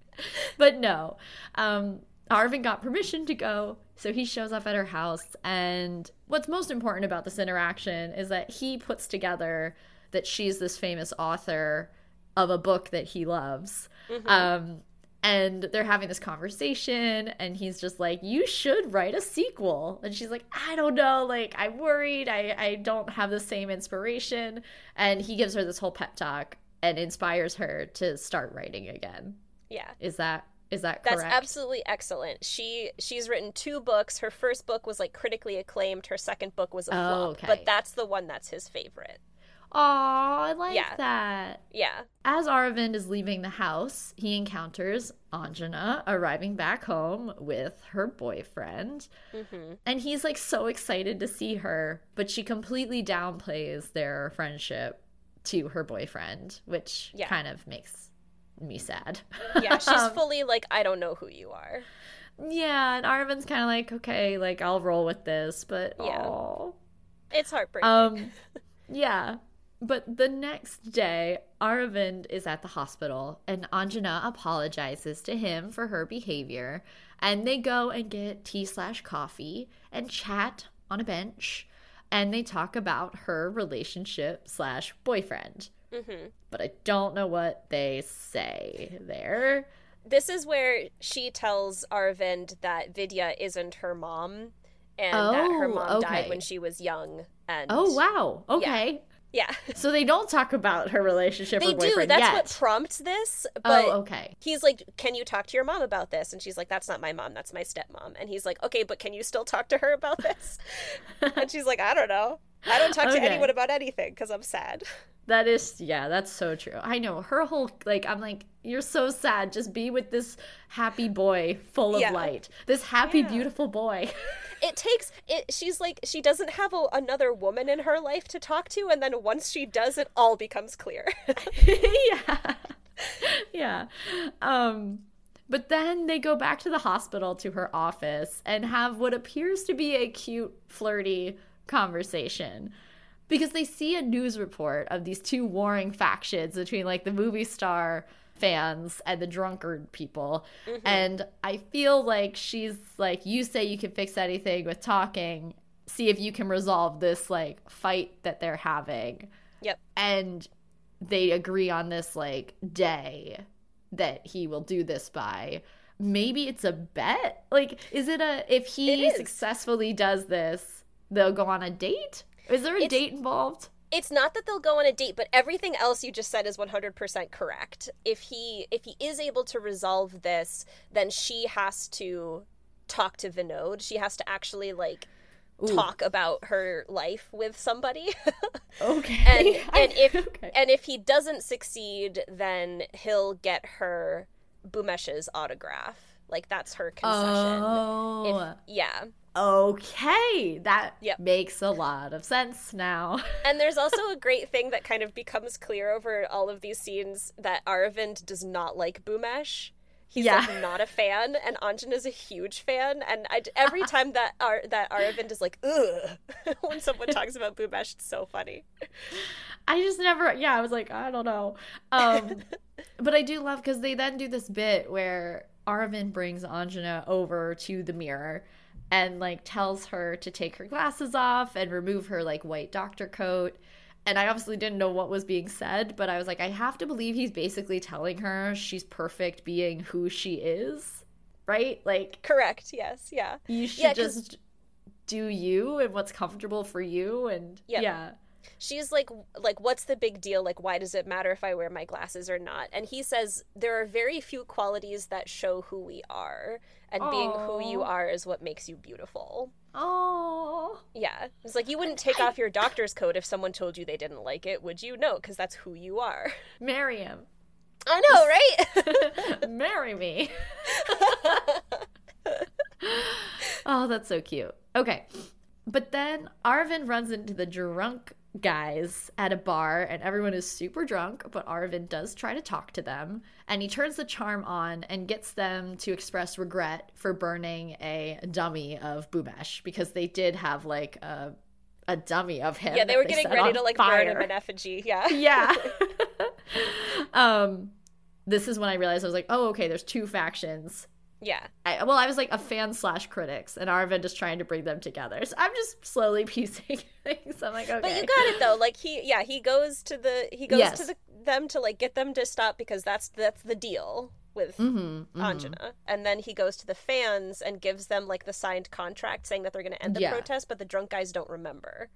but no. Um, Arvin got permission to go, so he shows up at her house. And what's most important about this interaction is that he puts together that she's this famous author of a book that he loves. Um, and they're having this conversation and he's just like you should write a sequel and she's like i don't know like i'm worried i i don't have the same inspiration and he gives her this whole pep talk and inspires her to start writing again yeah is that is that That's absolutely excellent. She she's written two books. Her first book was like critically acclaimed. Her second book was a Oh, flop. okay. But that's the one that's his favorite. Aw, i like Yeah. that Yeah. As Aravind is leaving the house, he encounters Anjana arriving back home with her boyfriend. hmm And he's like so excited to see her, but she completely downplays their friendship to her boyfriend, which Yeah. kind of makes me sad. Yeah, she's [LAUGHS] Um, fully like, I don't know who you are. yeah, and Arvin's kind of like, okay, like I'll roll with this, but Yeah. aw. It's heartbreaking. Um, [LAUGHS] yeah. But the next day, Aravind is at the hospital and Anjana apologizes to him for her behavior. And they go and get tea slash coffee and chat on a bench. And they talk about her relationship slash boyfriend. hmm But I don't know what they say there. This is where she tells Arvind that Vidya isn't her mom and that her Oh, mom died when she was young. And Oh, wow. Okay. Yeah. So they don't talk about her relationship They do. That's yet. what prompts this. Oh, but oh, okay. he's like, Can you talk to your mom about this? And she's like, That's not my mom, that's my stepmom. And he's like, Okay, but can you still talk to her about this? [LAUGHS] and she's like, I don't know. I don't talk to anyone about anything because I'm sad. That is, yeah, that's so true. I know her whole, like, I'm like, you're so sad. Just be with this happy boy full of Yeah. light. This happy, Yeah. beautiful boy. [LAUGHS] It takes it. She's like, she doesn't have a, another woman in her life to talk to, and then once she does, it all becomes clear. [LAUGHS] [LAUGHS] yeah. Yeah. Um, but then they go back to the hospital to her office and have what appears to be a cute, flirty conversation. Because they see a news report of these two warring factions between like the movie star fans and the drunkard people. Mm-hmm. And I feel like she's like, you say you can fix anything with talking. See if you can resolve this like fight that they're having yep. and they agree on this like day that he will do this by maybe it's a bet like is it a if he successfully does this they'll go on a date is there a It's- date involved it's not that they'll go on a date, but everything else you just said is 100% correct. If he if he is able to resolve this, then she has to talk to Vinod. She has to actually like Ooh. talk about her life with somebody. [LAUGHS] okay. And [LAUGHS] and if okay. and if he doesn't succeed, then he'll get her Bhumesh's autograph. Like that's her concession. Oh. If, yeah. Okay, that yep. makes a lot of sense now. [LAUGHS] and there's also a great thing that kind of becomes clear over all of these scenes that Aravind does not like Bhumesh. He's yeah. like not a fan, and Anjana is a huge fan. And I, [LAUGHS] every time that Ar- that Aravind is like, ugh, [LAUGHS] when someone talks about Bhumesh, it's so funny. I just never, yeah, I was like, I don't know. Um, but I do love because they then do this bit where Aravind brings Anjana over to the mirror and like tells her to take her glasses off and remove her like white doctor coat. And I obviously didn't know what was being said, but I was like, I have to believe he's basically telling her she's perfect being who she is, right? Like, correct. Yes. Yeah. You should yeah, just do you and what's comfortable for you. And yep. yeah she's like like what's the big deal? Like why does it matter if i wear my glasses or not? And he says there are very few qualities that show who we are and Aww. being who you are is what makes you beautiful. Oh yeah. It's like you wouldn't take I... off your doctor's coat if someone told you they didn't like it would you? No because that's who you are. [LAUGHS] Marry him. I know right? [LAUGHS] Marry me. [LAUGHS] Oh that's so cute. Okay. But then Arvin runs into the drunk guys at a bar and everyone is super drunk, but Arvind does try to talk to them and he turns the charm on and gets them to express regret for burning a dummy of Bhumesh because they did have like a a dummy of him. Yeah, they were getting ready to like fire. burn him in effigy. Yeah. [LAUGHS] Yeah. [LAUGHS] [LAUGHS] um this is when I realized I was like, oh, okay, there's two factions. Yeah. I, well, I was like a fan slash critics, and Arvind is trying to bring them together. So I'm just slowly [LAUGHS] piecing things. I'm like, okay. But you got it though. Like he, yeah, he goes to the he goes yes. to the them to like get them to stop because that's that's the deal with mm-hmm, mm-hmm. Anjana. And then he goes to the fans and gives them like the signed contract saying that they're going to end the yeah. protest, but the drunk guys don't remember.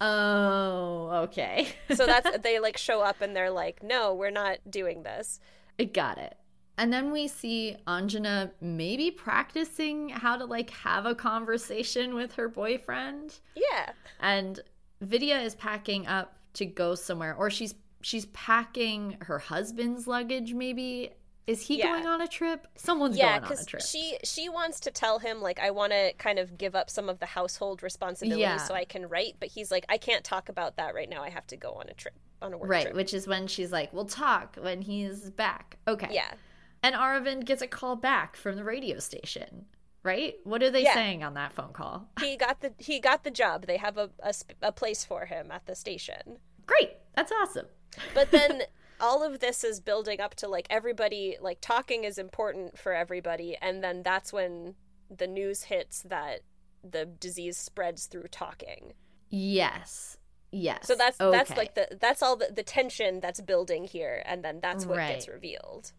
Oh, okay. so that's [LAUGHS] they like show up and they're like, "No, we're not doing this." I got it. And then we see Anjana maybe practicing how to like have a conversation with her boyfriend. Yeah. And Vidya is packing up to go somewhere or she's she's packing her husband's luggage maybe. Is he yeah. going on a trip? Someone's yeah, going on a trip. She she wants to tell him like I want to kind of give up some of the household responsibilities yeah. so I can write, but he's like I can't talk about that right now. I have to go on a trip on a work right, trip. which is when she's like, "We'll talk when he's back." Okay. Yeah. And Aravind gets a call back from the radio station. Right? What are they yeah. saying on that phone call? [LAUGHS] He got the he got the job. They have a, a, a place for him at the station. Great. That's awesome. But [LAUGHS] then all of this is building up to like everybody like talking is important for everybody and then that's when the news hits that the disease spreads through talking. Yes. Yes. So that's okay. that's like the that's all the, the tension that's building here and then that's what right. gets revealed.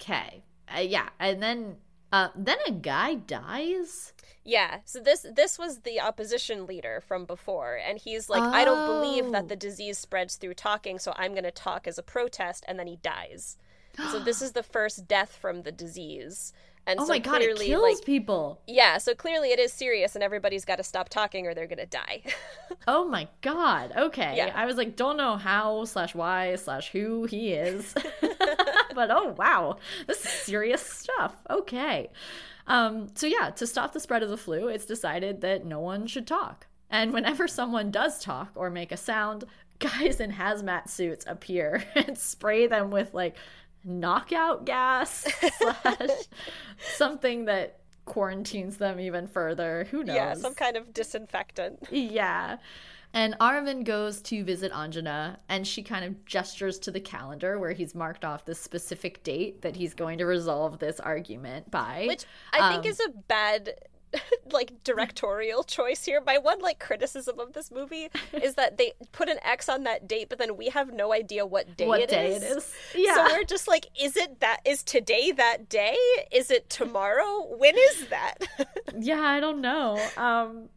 Okay. Uh, yeah, and then uh, then a guy dies. Yeah. So this this was the opposition leader from before, and he's like, oh. I don't believe that the oh. disease spreads through talking, so I'm going to talk as a protest, and then he dies. so [GASPS] this is the first death from the disease. And oh so my god, clearly, it kills like, people. Yeah, so clearly it is serious, and everybody's got to stop talking, or they're gonna die. [LAUGHS] oh my god. Okay. Yeah. I was like, don't know how slash why slash who he is, [LAUGHS] but oh wow, this is serious stuff. Okay. Um. So yeah, to stop the spread of the flu, it's decided that no one should talk, and whenever someone does talk or make a sound, [LAUGHS] guys in hazmat suits appear [LAUGHS] and spray them with like knockout gas [LAUGHS] slash something that quarantines them even further. Who knows? Yeah, some kind of disinfectant. Yeah. And Aravind goes to visit Anjana, and she kind of gestures to the calendar where he's marked off this specific date that he's going to resolve this argument by. Which I um, think is a bad [LAUGHS] like directorial choice here. My one like criticism of this movie is that they put an X on that date, but then we have no idea what day, what it, day is. it is. Yeah. So we're just like, is it that is today that day? Is it tomorrow? When is that? [LAUGHS] yeah, I don't know. Um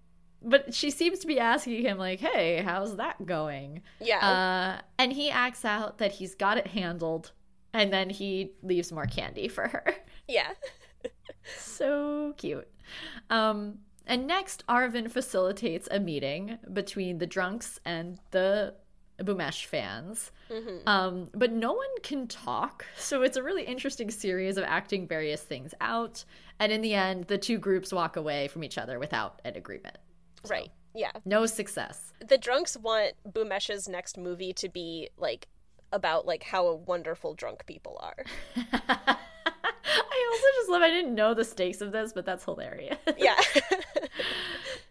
but she seems to be asking him like, "Hey, how's that going?" Yeah. Uh, and he acts out that he's got it handled, and then he leaves more candy for her. yeah. [LAUGHS] so cute. Um, and next, Arvin facilitates a meeting between the drunks and the Bhumesh fans. Mm-hmm. Um, but no one can talk. So it's a really interesting series of acting various things out. And in the end, the two groups walk away from each other without an agreement. So, Right. Yeah. No success. The drunks want Bhumesh's next movie to be like about like how wonderful drunk people are. [LAUGHS] I also just love, I didn't know the stakes of this, but that's hilarious. Yeah. [LAUGHS] [LAUGHS]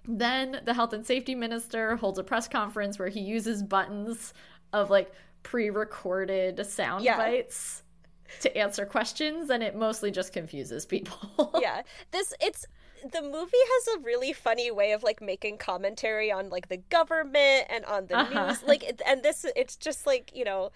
Then the health and safety minister holds a press conference where he uses buttons of like pre-recorded sound Yeah. bites to answer questions and it mostly just confuses people. yeah. This it's the movie has a really funny way of like making commentary on like the government and on the Uh-huh. news like and this it's just like you know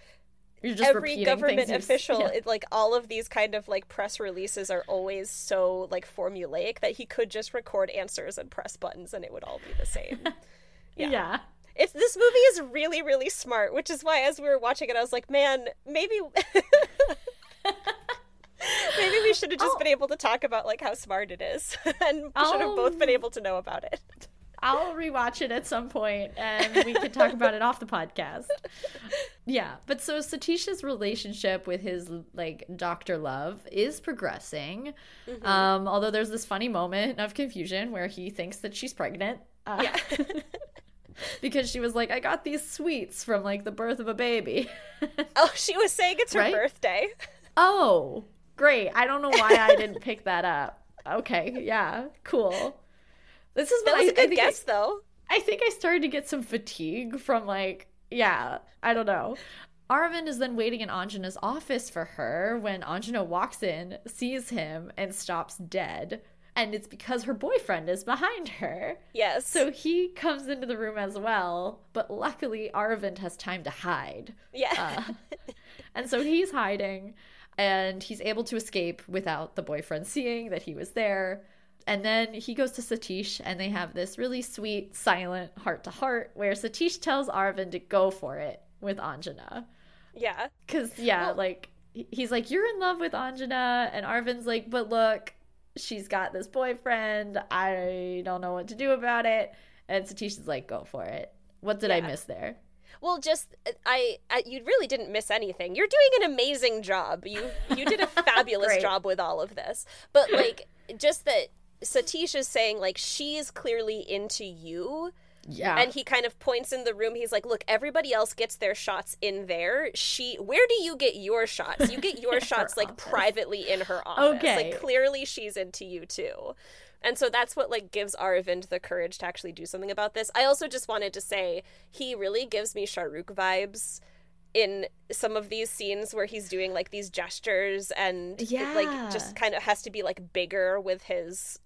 every government official yeah. it, like all of these kind of like press releases are always so like formulaic that he could just record answers and press buttons and it would all be the same [LAUGHS] yeah. yeah. it's this movie is really really smart which is why as we were watching it i was like man maybe [LAUGHS] [LAUGHS] [LAUGHS] maybe we should have just Oh. been able to talk about like how smart it is [LAUGHS] and we should have both been Um, able to know about it I'll rewatch it at some point and we can talk about it off the podcast. Yeah, but so Satish's relationship with his like Dr. Love is progressing. Mm-hmm. Um, although there's this funny moment of confusion where he thinks that she's pregnant. Uh, yeah [LAUGHS] because she was like, I got these sweets from like the birth of a baby. oh she was saying it's her Right? birthday oh, great. I don't know why I didn't [LAUGHS] pick that up. Okay, yeah, cool. This is that was I, a good think I- guess though I think I started to get some fatigue from like, yeah, I don't know. Arvind is then waiting in Anjana's office for her when Anjana walks in, sees him, and stops dead. And it's because her boyfriend is behind her. yes So he comes into the room as well, but luckily Arvind has time to hide. yeah Uh, [LAUGHS] and so he's hiding and he's able to escape without the boyfriend seeing that he was there. And then he goes to Satish and they have this really sweet, silent heart to heart where Satish tells Arvind to go for it with Anjana. yeah Because, yeah, Well- like, he's like, You're in love with Anjana. And Arvind's like, But look, she's got this boyfriend. I don't know what to do about it. And Satish is like, Go for it. What did I miss there? Well, just uh, I, I, you really didn't miss anything. You're doing an amazing job. You you did a [LAUGHS] fabulous job with all of this. But like, just that Satish is saying like she's clearly into you, Yeah. and he kind of points in the room. He's like, "Look, everybody else gets their shots in there. She, where do you get your shots? You get your [LAUGHS] shots like office. privately in her office. Okay. Like clearly she's into you too." And so that's what like gives Aravind the courage to actually do something about this. I also just wanted to say he really gives me Shahrukh vibes in some of these scenes where he's doing like these gestures and it, Yeah. like just kind of has to be like bigger with his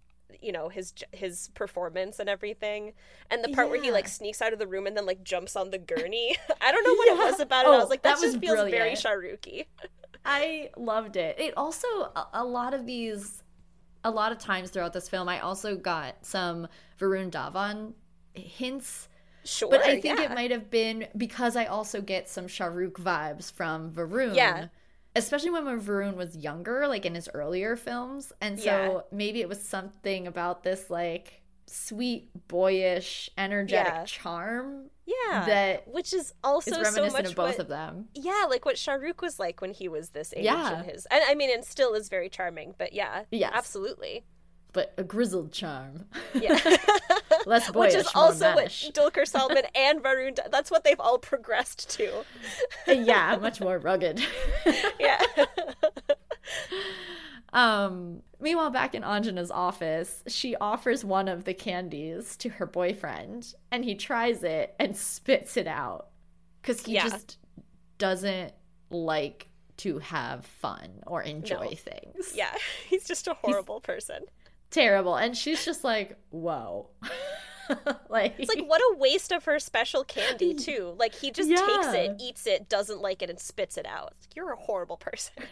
you know his his performance and everything and the part where he like sneaks out of the room and then like jumps on the gurney [LAUGHS] i don't know what it was about it i Oh, was like that, that just was feels very brilliant. shahrukhy I loved it. It also a, a lot of these a lot of times throughout this film I also got some Varun Dhawan hints sure but I think yeah. it might have been because I also get some Shahrukh vibes from Varun. Yeah. Especially when Varun was younger, like in his earlier films. And so Yeah. maybe it was something about this like sweet, boyish, energetic Yeah. charm yeah that which is also is so reminiscent much of both what, of them. yeah like what shahrukh was like when he was this age Yeah. and his and i mean and still is very charming but yeah Yes. absolutely But a grizzled charm. yeah [LAUGHS] Less [LAUGHS] which boyish, is more also what. Dulquer [LAUGHS] Salmaan and Varun. That's what they've all progressed to. Uh, yeah, much more rugged. Yeah. Um, meanwhile, back in Anjana's office, she offers one of the candies to her boyfriend, and he tries it and spits it out because he Yeah. just doesn't like to have fun or enjoy No. things. yeah. [LAUGHS] He's just a horrible person. Terrible. And she's just like, whoa. [LAUGHS] like, It's like what a waste of her special candy [LAUGHS] too. Like he just takes it, eats it, doesn't like it, and spits it out. Like, You're a horrible person.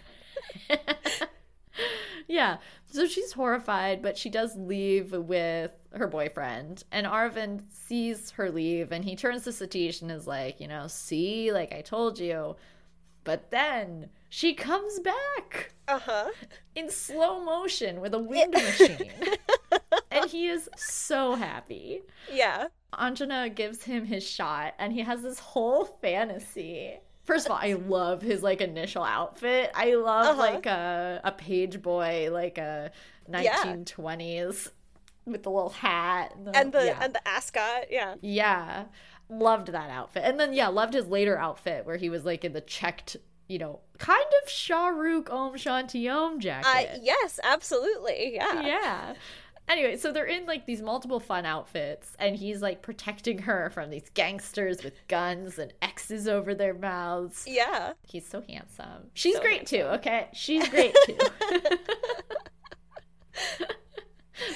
[LAUGHS] yeah. So she's horrified, but she does leave with her boyfriend. And Arvind sees her leave and he turns to Satish and is like, you know, see, like I told you. But then she comes back. Uh-huh. In slow motion with a wind machine. [LAUGHS] and he is so happy. Yeah. Anjana gives him his shot and he has this whole fantasy First of all, I love his like initial outfit. I love uh-huh. like a a page boy, like a nineteen twenties yeah. with the little hat and the and the, yeah. and the ascot. Yeah, yeah, loved that outfit. And then yeah, loved his later outfit where he was like in the checked, you know, kind of Shah Rukh Om Shanti Om jacket. Uh, yes, absolutely. Yeah, yeah. Anyway, so they're in like these multiple fun outfits, and he's like protecting her from these gangsters with guns and X's over their mouths. Yeah. He's so handsome. She's so great handsome. too, okay? She's great too. [LAUGHS]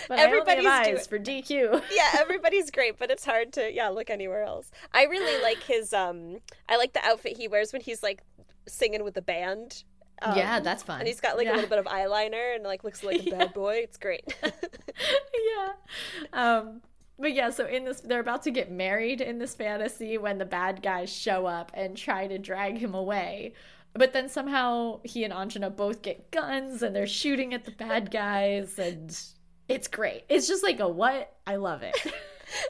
but everybody's eyes for DQ. yeah, everybody's great, but it's hard to yeah look anywhere else. I really like his um. I like the outfit he wears when he's like singing with the band um, yeah, that's fun. And he's got like yeah. a little bit of eyeliner and like looks like a [LAUGHS] bad boy. It's great. [LAUGHS] [LAUGHS] yeah. Um, but yeah, so in this, they're about to get married in this fantasy when the bad guys show up and try to drag him away. But then somehow he and Anjana both get guns and they're shooting at the bad guys, and it's great. It's just like a what? I love it.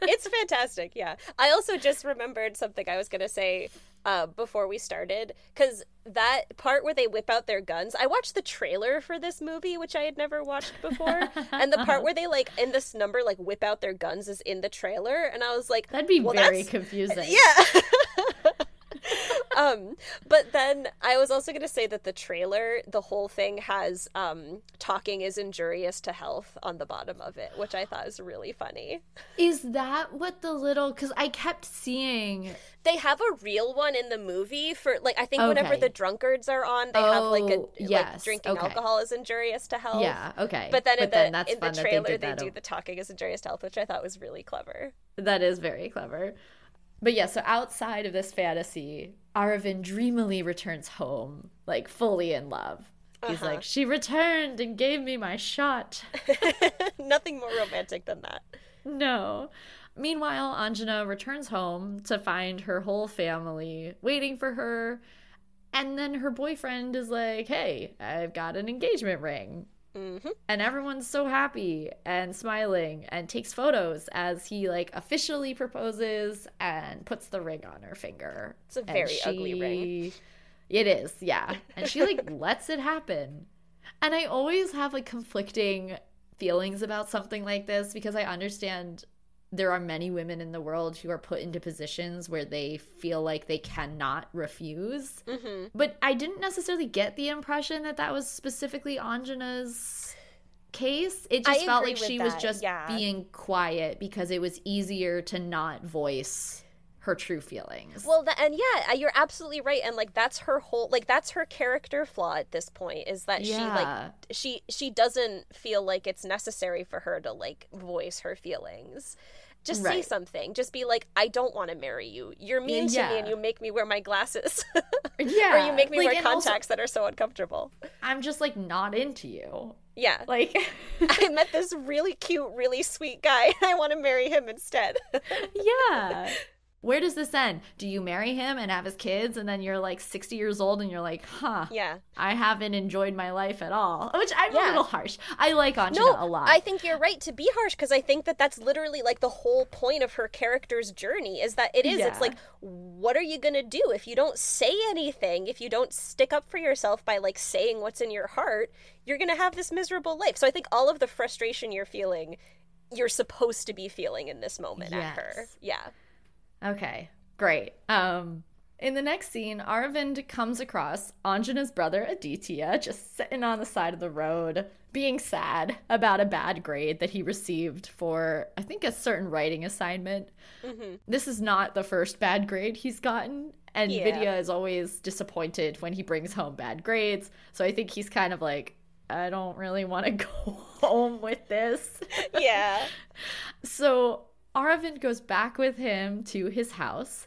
it's fantastic. Yeah. I also just remembered something I was going to say uh, before we started because that part where they whip out their guns i watched the trailer for this movie which i had never watched before. [LAUGHS] And the part where they like in this number like whip out their guns is in the trailer and i was like that'd be well, very confusing. [LAUGHS] Yeah [LAUGHS] um, but then I was also going to say that the trailer, the whole thing has um, talking is injurious to health on the bottom of it, which I thought was really funny. Is that what the little? Because I kept seeing they have a real one in the movie for like I think okay. whenever the drunkards are on, they oh, have like a oh, yes. like drinking okay. alcohol is injurious to health. Yeah, okay. But then but in the in the trailer they, they do the talking is injurious to health, which I thought was really clever. That is very clever. But yeah, so outside of this fantasy, Aravind dreamily returns home, like fully in love. He's uh-huh. like, she returned and gave me my shot. [LAUGHS] Nothing more romantic than that. No. Meanwhile, Anjana returns home to find her whole family waiting for her. And then her boyfriend is like, hey, I've got an engagement ring. Mm-hmm. And everyone's so happy and smiling and takes photos as he like officially proposes and puts the ring on her finger. It's a very she... ugly ring. It is, yeah. And she like [LAUGHS] lets it happen. And I always have like conflicting feelings about something like this because I understand there are many women in the world who are put into positions where they feel like they cannot refuse. Mm-hmm. But I didn't necessarily get the impression that that was specifically Anjana's case. It just I felt like she that. was just yeah. being quiet because it was easier to not voice her true feelings. Well, the, and yeah, you're absolutely right, and like that's her whole like that's her character flaw at this point is that yeah. she like she she doesn't feel like it's necessary for her to like voice her feelings. Just right. say something. Just be like, I don't want to marry you. You're mean yeah. to me and you make me wear my glasses. yeah. [LAUGHS] Or you make me like, wear contacts also, that are so uncomfortable. I'm just like not into you. Yeah. Like [LAUGHS] I met this really cute, really sweet guy. [LAUGHS] I want to marry him instead. yeah where does this end? Do you marry him and have his kids and then you're like 60 years old and you're like, huh, yeah, I haven't enjoyed my life at all. Which I'm yeah. a little harsh. I like Anjana no, a lot. I think you're right to be harsh because I think that that's literally like the whole point of her character's journey is that it is, yeah. it's like, what are you going to do if you don't say anything, if you don't stick up for yourself by like saying what's in your heart, you're going to have this miserable life. So I think all of the frustration you're feeling, you're supposed to be feeling in this moment yes. at her. Yeah. Okay, great. Um, in the next scene, Arvind comes across Anjana's brother Aditya just sitting on the side of the road, being sad about a bad grade that he received for, I think, a certain writing assignment. Mm-hmm. This is not the first bad grade he's gotten, and yeah. Vidya is always disappointed when he brings home bad grades. So I think he's kind of like, I don't really want to [LAUGHS] go home with this. Yeah. [LAUGHS] so Aravind goes back with him to his house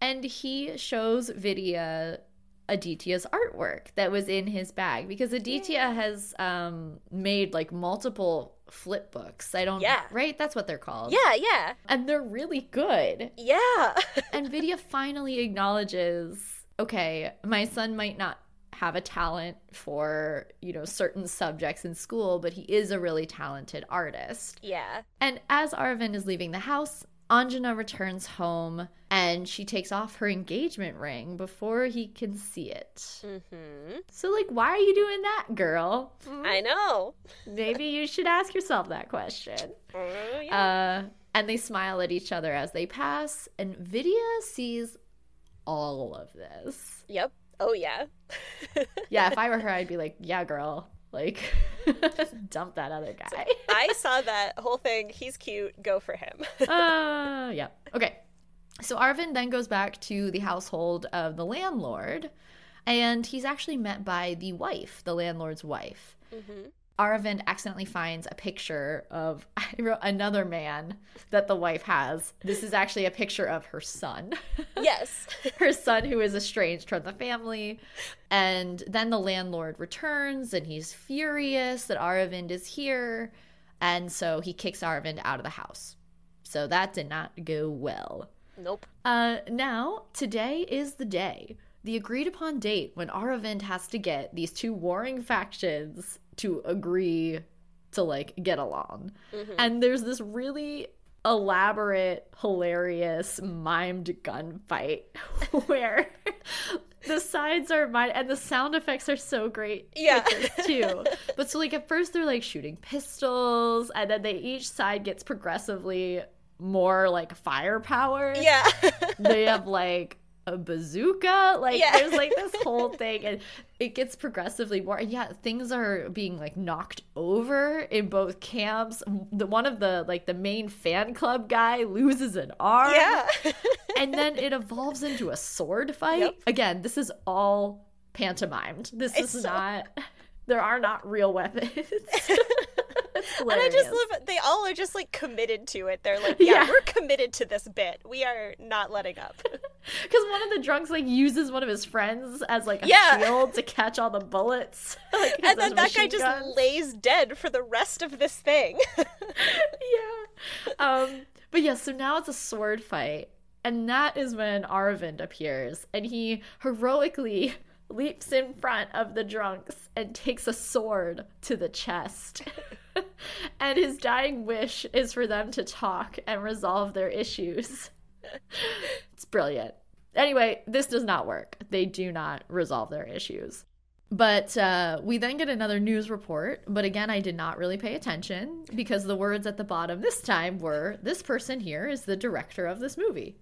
and he shows Vidya Aditya's artwork that was in his bag because Aditya has um, made like multiple flip books. I don't, Yeah. right? That's what they're called. Yeah, yeah. And they're really good. Yeah. [LAUGHS] And Vidya finally acknowledges okay, my son might not have a talent for, you know, certain subjects in school, but he is a really talented artist. yeah. And as Arvind is leaving the house, Anjana returns home and she takes off her engagement ring before he can see it. Mhm. So, like, why are you doing that, girl? I know. Maybe you should ask yourself that question. Oh, yeah. Uh, and they smile at each other as they pass, and Vidya sees all of this. yep. Oh yeah. [LAUGHS] Yeah, if I were her, I'd be like, yeah, girl. Like, [LAUGHS] just dump that other guy. [LAUGHS] I saw that whole thing. He's cute. Go for him. uh, yeah. Okay. So Arvin then goes back to the household of the landlord, and he's actually met by the wife, the landlord's wife. Mhm. Aravind accidentally finds a picture of [LAUGHS] another man that the wife has. This is actually a picture of her son. [LAUGHS] Yes. her son who is estranged from the family. And then the landlord returns and he's furious that Aravind is here. And so he kicks Aravind out of the house. So that did not go well. Nope. Uh, now, today is the day, the agreed upon date when Aravind has to get these two warring factions to agree to like get along. Mm-hmm. And there's this really elaborate, hilarious, mimed gunfight [LAUGHS] where the sides are mine and the sound effects are so great Yeah. too. But so like at first they're like shooting pistols and then they each side gets progressively more like firepower. Yeah. They have like a bazooka. Like Yeah. there's like this whole [LAUGHS] thing and it gets progressively more and yeah, things are being like knocked over in both camps. The one of the like the main fan club guy loses an arm. yeah. [LAUGHS] And then it evolves into a sword fight. Yep. Again, this is all pantomimed. This It's is so- not there are not real weapons. [LAUGHS] And I just love they all are just like committed to it. They're like, yeah, Yeah. we're committed to this bit. We are not letting up. [LAUGHS] Because one of the drunks like uses one of his friends as like a Yeah. shield to catch all the bullets. [LAUGHS] like, and then that guy just lays dead for the rest of this thing. [LAUGHS] yeah. Um. But yeah, so now it's a sword fight, and that is when Aravind appears, and he heroically leaps in front of the drunks and takes a sword to the chest. and his dying wish is for them to talk and resolve their issues. It's brilliant. Anyway, this does not work. They do not resolve their issues. But uh, we then get another news report. But again, I did not really pay attention because the words at the bottom this time were this person here is the director of this movie.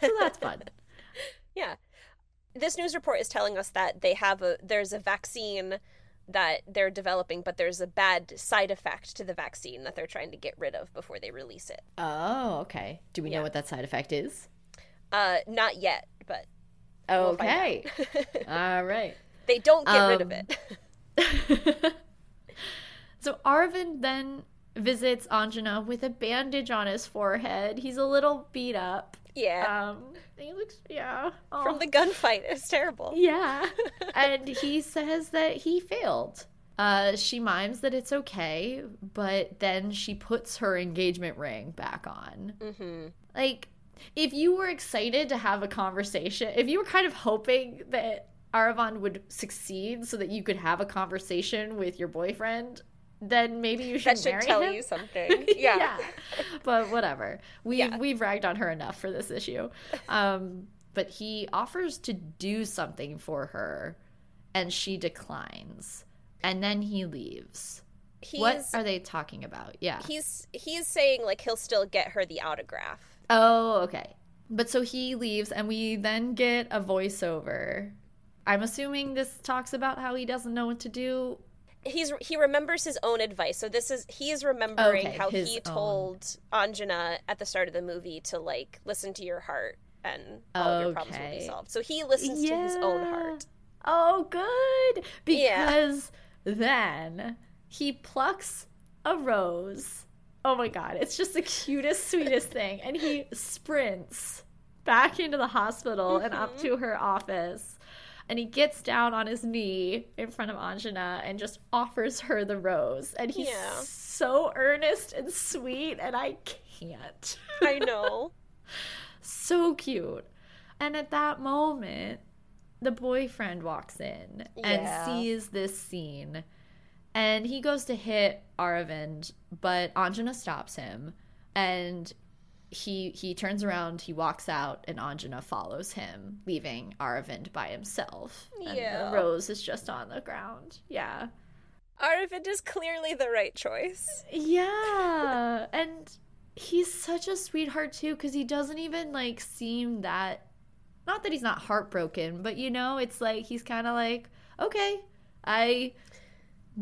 So that's fun. [LAUGHS] yeah. This news report is telling us that they have a there's a vaccine that they're developing, but there's a bad side effect to the vaccine that they're trying to get rid of before they release it. Oh, okay. Do we Yeah. know what that side effect is? Uh, not yet, but we'll Okay. [LAUGHS] All right. they don't get rid of Um, it. [LAUGHS] [LAUGHS] so Arvin then visits Anjana with a bandage on his forehead. He's a little beat up. yeah. Um, he looks, yeah. From Oh. the gunfight, it's terrible. Yeah. and he says that he failed. Uh, she mimes that it's okay, but then she puts her engagement ring back on. hmm Like, if you were excited to have a conversation, if you were kind of hoping that Aravan would succeed so that you could have a conversation with your boyfriend, then maybe you should That should marry tell him. you something. [LAUGHS] Yeah. yeah. But whatever. We've Yeah. we've ragged on her enough for this issue. Um, but he offers to do something for her and she declines. And then he leaves. He's what are they talking about? Yeah. he's he's saying like he'll still get her the autograph. Oh, okay. But so he leaves, and we then get a voiceover. I'm assuming this talks about how he doesn't know what to do. He's he remembers his own advice. So this is he's remembering Okay, how he own. told Anjana at the start of the movie to like listen to your heart and all of your problems will be solved. So he listens to his own heart. Oh, good. Yeah. Because then he plucks a rose. Oh my god, it's just the cutest, sweetest thing. And he sprints back into the hospital and up Mhm. to her office. And he gets down on his knee in front of Anjana and just offers her the rose. And he's Yeah. so earnest and sweet, and I can't. I know. [LAUGHS] so cute. And at that moment, the boyfriend walks in and sees this scene. And he goes to hit Aravind, but Anjana stops him. And he he turns around, he walks out, and Anjana follows him, leaving Aravind by himself. And Yeah. rose is just on the ground. Yeah. Aravind is clearly the right choice. Yeah. and he's such a sweetheart too cuz he doesn't even like seem that not that he's not heartbroken, but you know, it's like he's kind of like, okay, I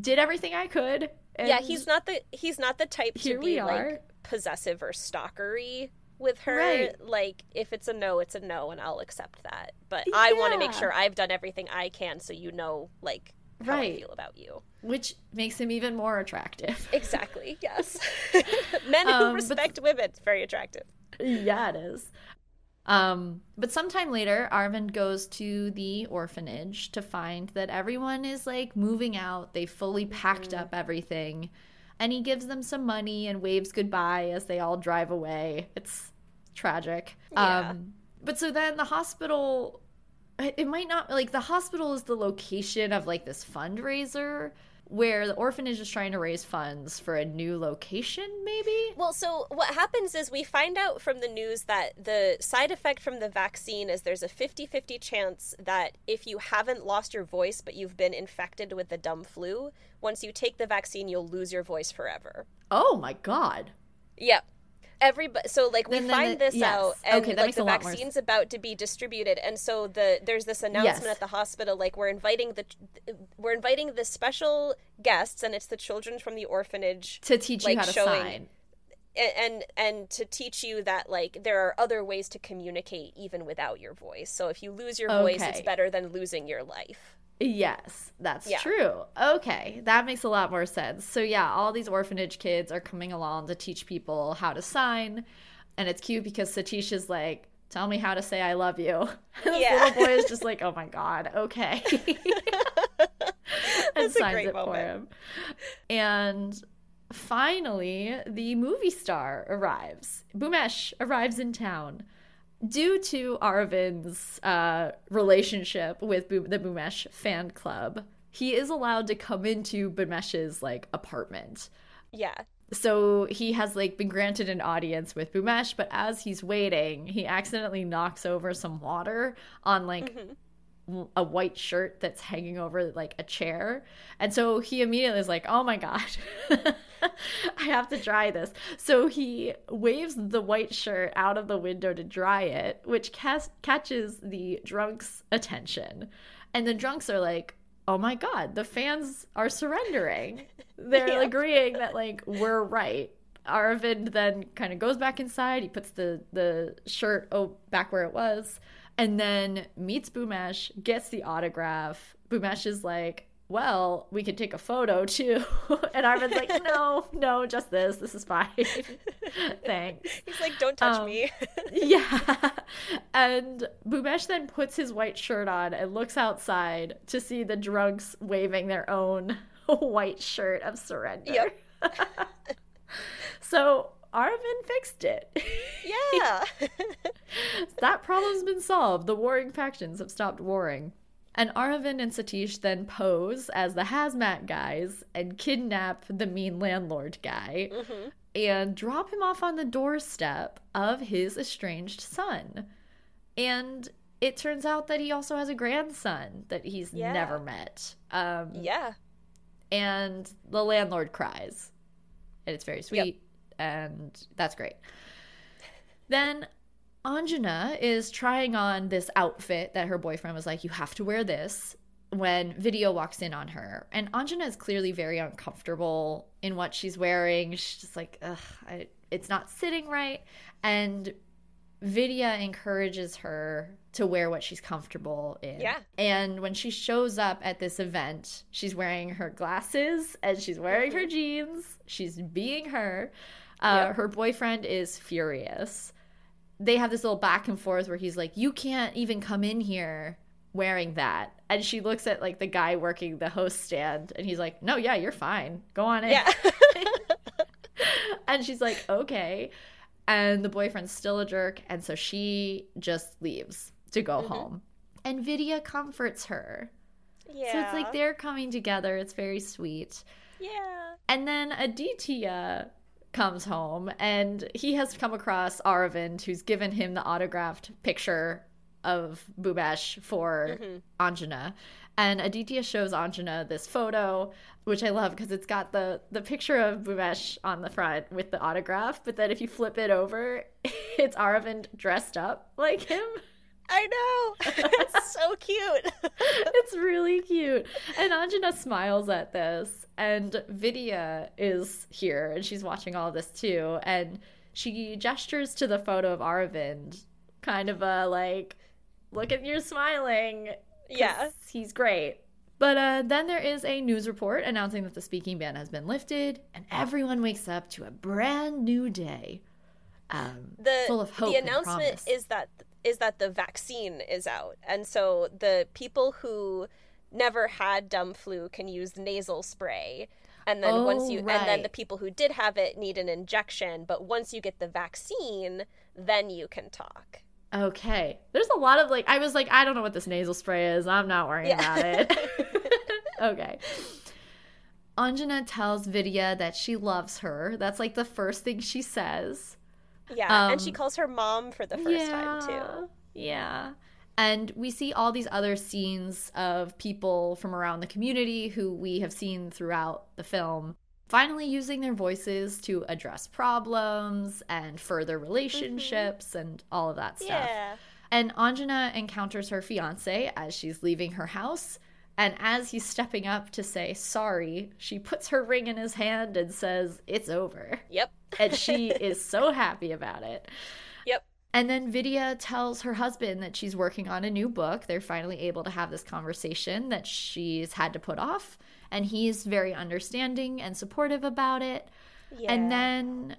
did everything I could. Yeah, he's not the he's not the type to be like possessive or stalkery with her. Right. Like if it's a no, it's a no and I'll accept that. But I want to make sure I've done everything I can so you know like how I Right. feel about you. which makes him even more attractive. [LAUGHS] Exactly. Yes. [LAUGHS] Men who Um, but- respect women, it's very attractive. yeah, it is. Um, but sometime later, Arvind goes to the orphanage to find that everyone is like moving out. They fully packed Mm-hmm. up everything. And he gives them some money and waves goodbye as they all drive away. It's tragic. Yeah. Um, but so then the hospital, it might not, like, the hospital is the location of like this fundraiser where the orphanage is trying to raise funds for a new location, maybe? Well, so what happens is we find out from the news that the side effect from the vaccine is there's a 50 50 chance that if you haven't lost your voice but you've been infected with the dumb flu, once you take the vaccine, you'll lose your voice forever. Oh my God. Yep. Everybody, so like we Then- then find this yes. out, and Okay, like the vaccine's about to be distributed, and so the there's this announcement Yes. at the hospital, like we're inviting the we're inviting the special guests, and it's the children from the orphanage To teach you Like how to showing- sign. and, and and to teach you that like there are other ways to communicate even without your voice. So if you lose your voice, it's better than losing your life. Yes, that's Yeah. true. Okay, that makes a lot more sense. So yeah, all these orphanage kids are coming along to teach people how to sign, and it's cute because Satish is like, "Tell me how to say I love you." [LAUGHS] And this Yeah. little boy is just [LAUGHS] like, "Oh my god, okay," [LAUGHS] and signs it for him. And finally, the movie star arrives. Bhumesh arrives in town. Due to Arvind's uh, relationship with the Bhumesh fan club, he is allowed to come into Bhumesh's like apartment. Yeah. So he has like been granted an audience with Bhumesh, but as he's waiting, he accidentally knocks over some water on like w- a white shirt that's hanging over like a chair. And so he immediately is like, "Oh my god. [LAUGHS] I have to dry this." So he waves the white shirt out of the window to dry it, which cas- catches the drunks' attention. And the drunks are like, "Oh my god, the fans are surrendering." [LAUGHS] They're Yeah. agreeing that like we're right. Aravind then kind of goes back inside. He puts the the shirt oh, back where it was, and then meets Bhumesh, gets the autograph. Bhumesh is like, "Well, we could take a photo too," [LAUGHS] and Arvind's like, "No, no, just this. This is fine. [LAUGHS] Thanks." He's like, "Don't touch Um, me." [LAUGHS] Yeah. And Bhumesh then puts his white shirt on and looks outside to see the drunks waving their own white shirt of surrender. Yep. so Arvind fixed it. yeah. [LAUGHS] that problem's been solved. The warring factions have stopped warring. And Aravind and Satish then pose as the hazmat guys and kidnap the mean landlord guy hmm and drop him off on the doorstep of his estranged son. And it turns out that he also has a grandson that he's Yeah. never met. Um, Yeah. and the landlord cries. And it's very sweet. And that's great. Then Anjana is trying on this outfit that her boyfriend was like, You have to wear this when Vidya walks in on her. And Anjana is clearly very uncomfortable in what she's wearing. She's just like, Ugh, I, it's not sitting right. And Vidya encourages her to wear what she's comfortable in. Yeah. And when she shows up at this event, she's wearing her glasses and she's wearing her mm-hmm. jeans. She's being her. Uh, Yep. Her boyfriend is furious. They have this little back and forth where he's like, You can't even come in here wearing that. And she looks at like the guy working the host stand and he's like, No, yeah, you're fine. Go on in. Yeah. [LAUGHS] and she's like, Okay. And the boyfriend's still a jerk. And so she just leaves to go Mm-hmm. home. And Vidya comforts her. yeah. So it's like they're coming together. It's very sweet. Yeah. And then Aditya comes home and he has come across Aravind, who's given him the autographed picture of Bhumesh for mm-hmm. Anjana. And Aditya shows Anjana this photo, which I love because it's got the, the picture of Bhumesh on the front with the autograph. But then if you flip it over, [LAUGHS] it's Aravind dressed up like him. I know. [LAUGHS] it's [LAUGHS] so cute. [LAUGHS] it's really cute. And Anjana smiles at this, and Vidya is here, and she's watching all this too. And she gestures to the photo of Aravind, kind of a like, look at you smiling. Yeah. He's great. But uh, then there is a news report announcing that the speaking ban has been lifted, and everyone wakes up to a brand new day. Um, the full of hope the announcement is that is that the vaccine is out and so the people who never had dumb flu can use nasal spray and then once Oh, you and then the oh, people who did have it need an injection but once you get the vaccine then you can talk Okay. There's a lot of like I was like I don't know what this nasal spray is. I'm not worrying Yeah. about it. [LAUGHS] [LAUGHS] okay. Anjana tells Vidya that she loves her. That's like the first thing she says. Yeah and she Um, calls her mom for the first time too Yeah. And we see all these other scenes of people from around the community who we have seen throughout the film finally using their voices to address problems and further relationships and all of that stuff. yeah And Anjana encounters her fiance as she's leaving her house. And as he's stepping up to say sorry, she puts her ring in his hand and says, It's over. yep And [LAUGHS] she is so happy about it. yep And then Vidya tells her husband that she's working on a new book. They're finally able to have this conversation that she's had to put off. And he's very understanding and supportive about it. yeah And then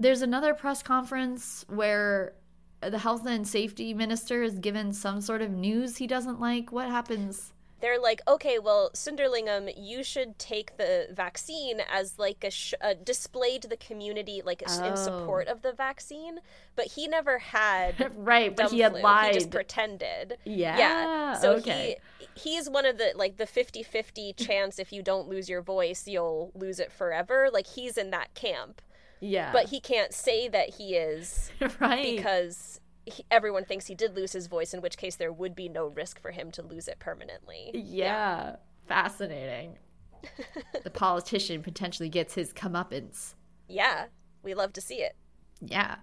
there's another press conference where the health and safety minister is given some sort of news he doesn't like. What happens? They're like, okay, well, Sunderlingam, you should take the vaccine as like a, sh- a display to the community, like s- in Oh. support of the vaccine. But he never had [LAUGHS] right, but he had flu. He lied. just pretended. yeah. So okay. he he's one of the like the 50-50 [LAUGHS] chance if you don't lose your voice, you'll lose it forever. Like he's in that camp. yeah. But he can't say that he is [LAUGHS] right. because he, everyone thinks he did lose his voice, in which case there would be no risk for him to lose it permanently. yeah. Fascinating. the [LAUGHS] politician potentially gets his comeuppance. Yeah, we love to see it. Yeah.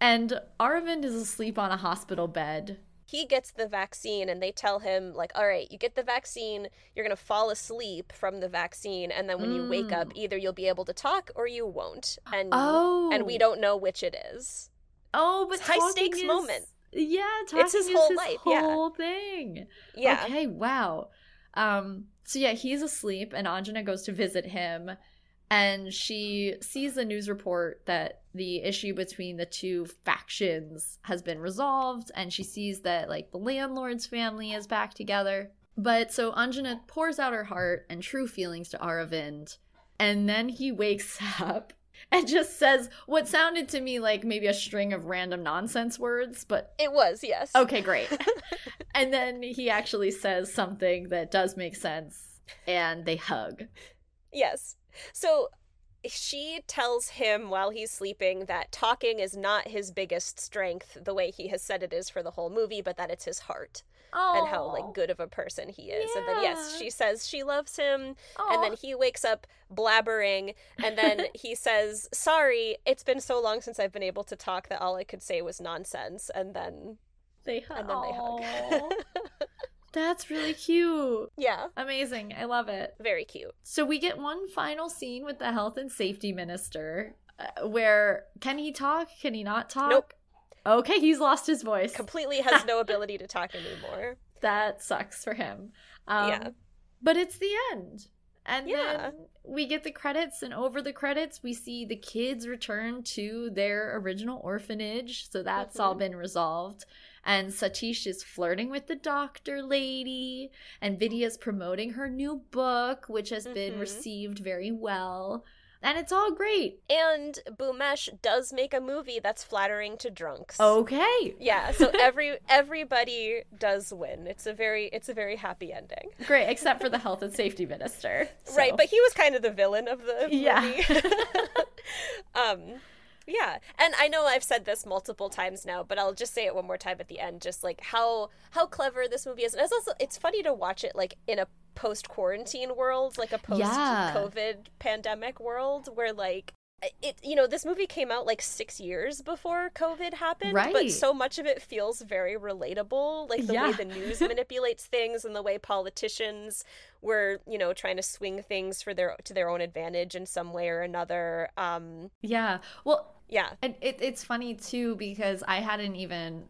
And Arvind is asleep on a hospital bed. He gets the vaccine, and they tell him, like, all right, you get the vaccine, you're going to fall asleep from the vaccine, and then when you wake up, mm. either you'll be able to talk or you won't. And, Oh. and we don't know which it is. Oh, but high stakes is- moment. Yeah, talking It's his is whole his life, yeah. whole thing. Yeah. Okay, wow. Um, so yeah, he's asleep, and Anjana goes to visit him, and she sees a news report that the issue between the two factions has been resolved, and she sees that like the landlord's family is back together. But so Anjana pours out her heart and true feelings to Arvind, and then he wakes [LAUGHS] up [LAUGHS] and just says what sounded to me like maybe a string of random nonsense words, but It was, yes. Okay, great. [LAUGHS] and then he actually says something that does make sense, and they hug. Yes. So she tells him while he's sleeping that talking is not his biggest strength the way he has said it is for the whole movie, but that it's his heart and how like good of a person he is. And then yes, she says she loves him Aw. and then he wakes up blabbering and then [LAUGHS] he says, "Sorry, it's been so long since I've been able to talk that all I could say was nonsense." And then they hug. and then they hug. [LAUGHS] That's really cute. yeah, Amazing. I love it. very cute. So we get one final scene with the health and safety minister uh, where can he talk? Can he not talk? Nope. Okay, he's lost his voice. Completely has no [LAUGHS] ability to talk anymore. that sucks for him. Um, Yeah. But it's the end. And Yeah. then we get the credits, and over the credits, we see the kids return to their original orphanage. So that's all Mhm. been resolved. and Satish is flirting with the doctor lady, and Vidya's promoting her new book, which has been Mhm. received very well. And it's all great. And Bhumesh does make a movie that's flattering to drunks. Okay. Yeah, so [LAUGHS] every everybody does win. It's a very it's a very happy ending. Great, except for the health and safety minister. Right, but he was kind of the villain of the Yeah. movie. [LAUGHS] [LAUGHS] um yeah, and I know I've said this multiple times now, but I'll just say it one more time at the end just like how how clever this movie is. And it's also it's funny to watch it like in a post quarantine world, like a post Yeah. COVID pandemic world where like it you know this movie came out like 6 years before covid happened Right. but so much of it feels very relatable like the way Yeah. the news [LAUGHS] manipulates things and the way politicians were you know trying to swing things for their to their own advantage in some way or another um yeah. Well, yeah And it, it's funny too because I hadn't even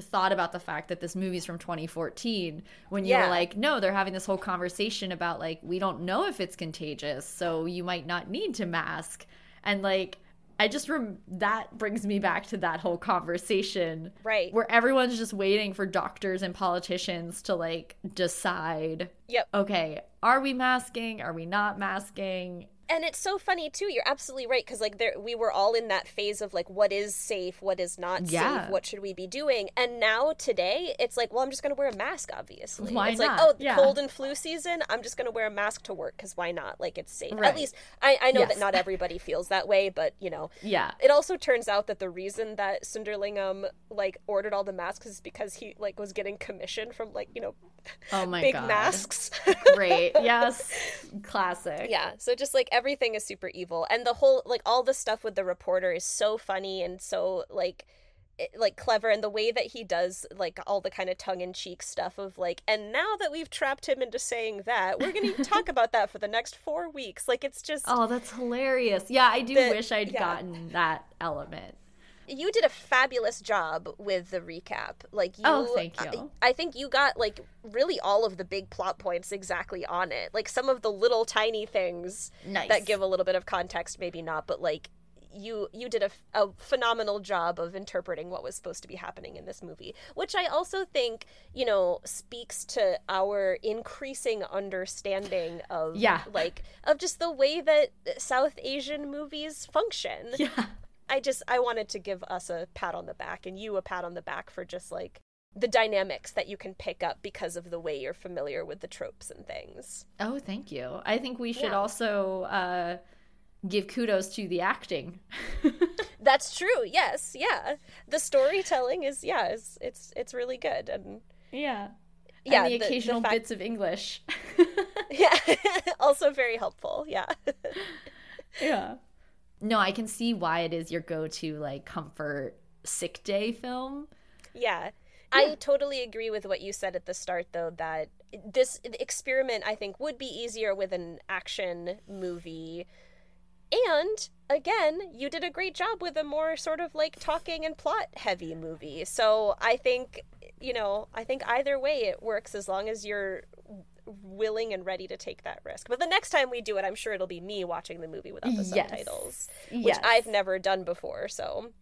thought about the fact that this movie's from 2014 when you Yeah. were like no they're having this whole conversation about like we don't know if it's contagious so you might not need to mask and like i just rem- that brings me back to that whole conversation right. where everyone's just waiting for doctors and politicians to like decide yep. okay are we masking? Are we not masking and it's so funny too you're absolutely right because like there we were all in that phase of like what is safe what is not Yeah. safe what should we be doing? And now today it's like well i'm just going to wear a mask obviously. Why it's not? like oh Yeah. cold and flu season i'm just going to wear a mask to work because why not? Like it's safe. Right. at least i, I know Yes. that not everybody feels that way but you know. Yeah. It also turns out that the reason that Sunderlingam like ordered all the masks is because he like was getting commission from like you know oh my big god. masks. Great. Yes. [LAUGHS] Classic. Yeah. So just like everything is super evil and the whole like all the stuff with the reporter is so funny and so like like clever and the way that he does like all the kind of tongue-in-cheek stuff of like and now that we've trapped him into saying that we're gonna [LAUGHS] talk about that for the next four weeks like it's just Oh, that's hilarious. Yeah, I do The- wish I'd yeah. gotten that element. You did a fabulous job with the recap. Like you Oh, thank you. I, I think you got like really all of the big plot points exactly on it. Like some of the little tiny things Nice. that give a little bit of context maybe not, but like you you did a, a phenomenal job of interpreting what was supposed to be happening in this movie which i also think you know speaks to our increasing understanding of Yeah. like of just the way that south asian movies function Yeah. I just I wanted to give us a pat on the back and you a pat on the back for just like the dynamics that you can pick up because of the way you're familiar with the tropes and things. Oh, thank you. I think we should Yeah. also uh, give kudos to the acting. [LAUGHS] That's true. Yes. Yeah. The storytelling is yeah, is it's it's really good and yeah. yeah, and the the- the occasional fact- bits of English. [LAUGHS] yeah, [LAUGHS] also very helpful. Yeah. yeah. No, I can see why it is your go-to like comfort sick day film. Yeah. I totally agree with what you said at the start, though, that this experiment, I think, would be easier with an action movie. And again, you did a great job with a more sort of like talking and plot heavy movie. So I think, you know, I think either way it works as long as you're willing and ready to take that risk. But the next time we do it, I'm sure it'll be me watching the movie without the Yes. subtitles, which Yes. I've never done before. So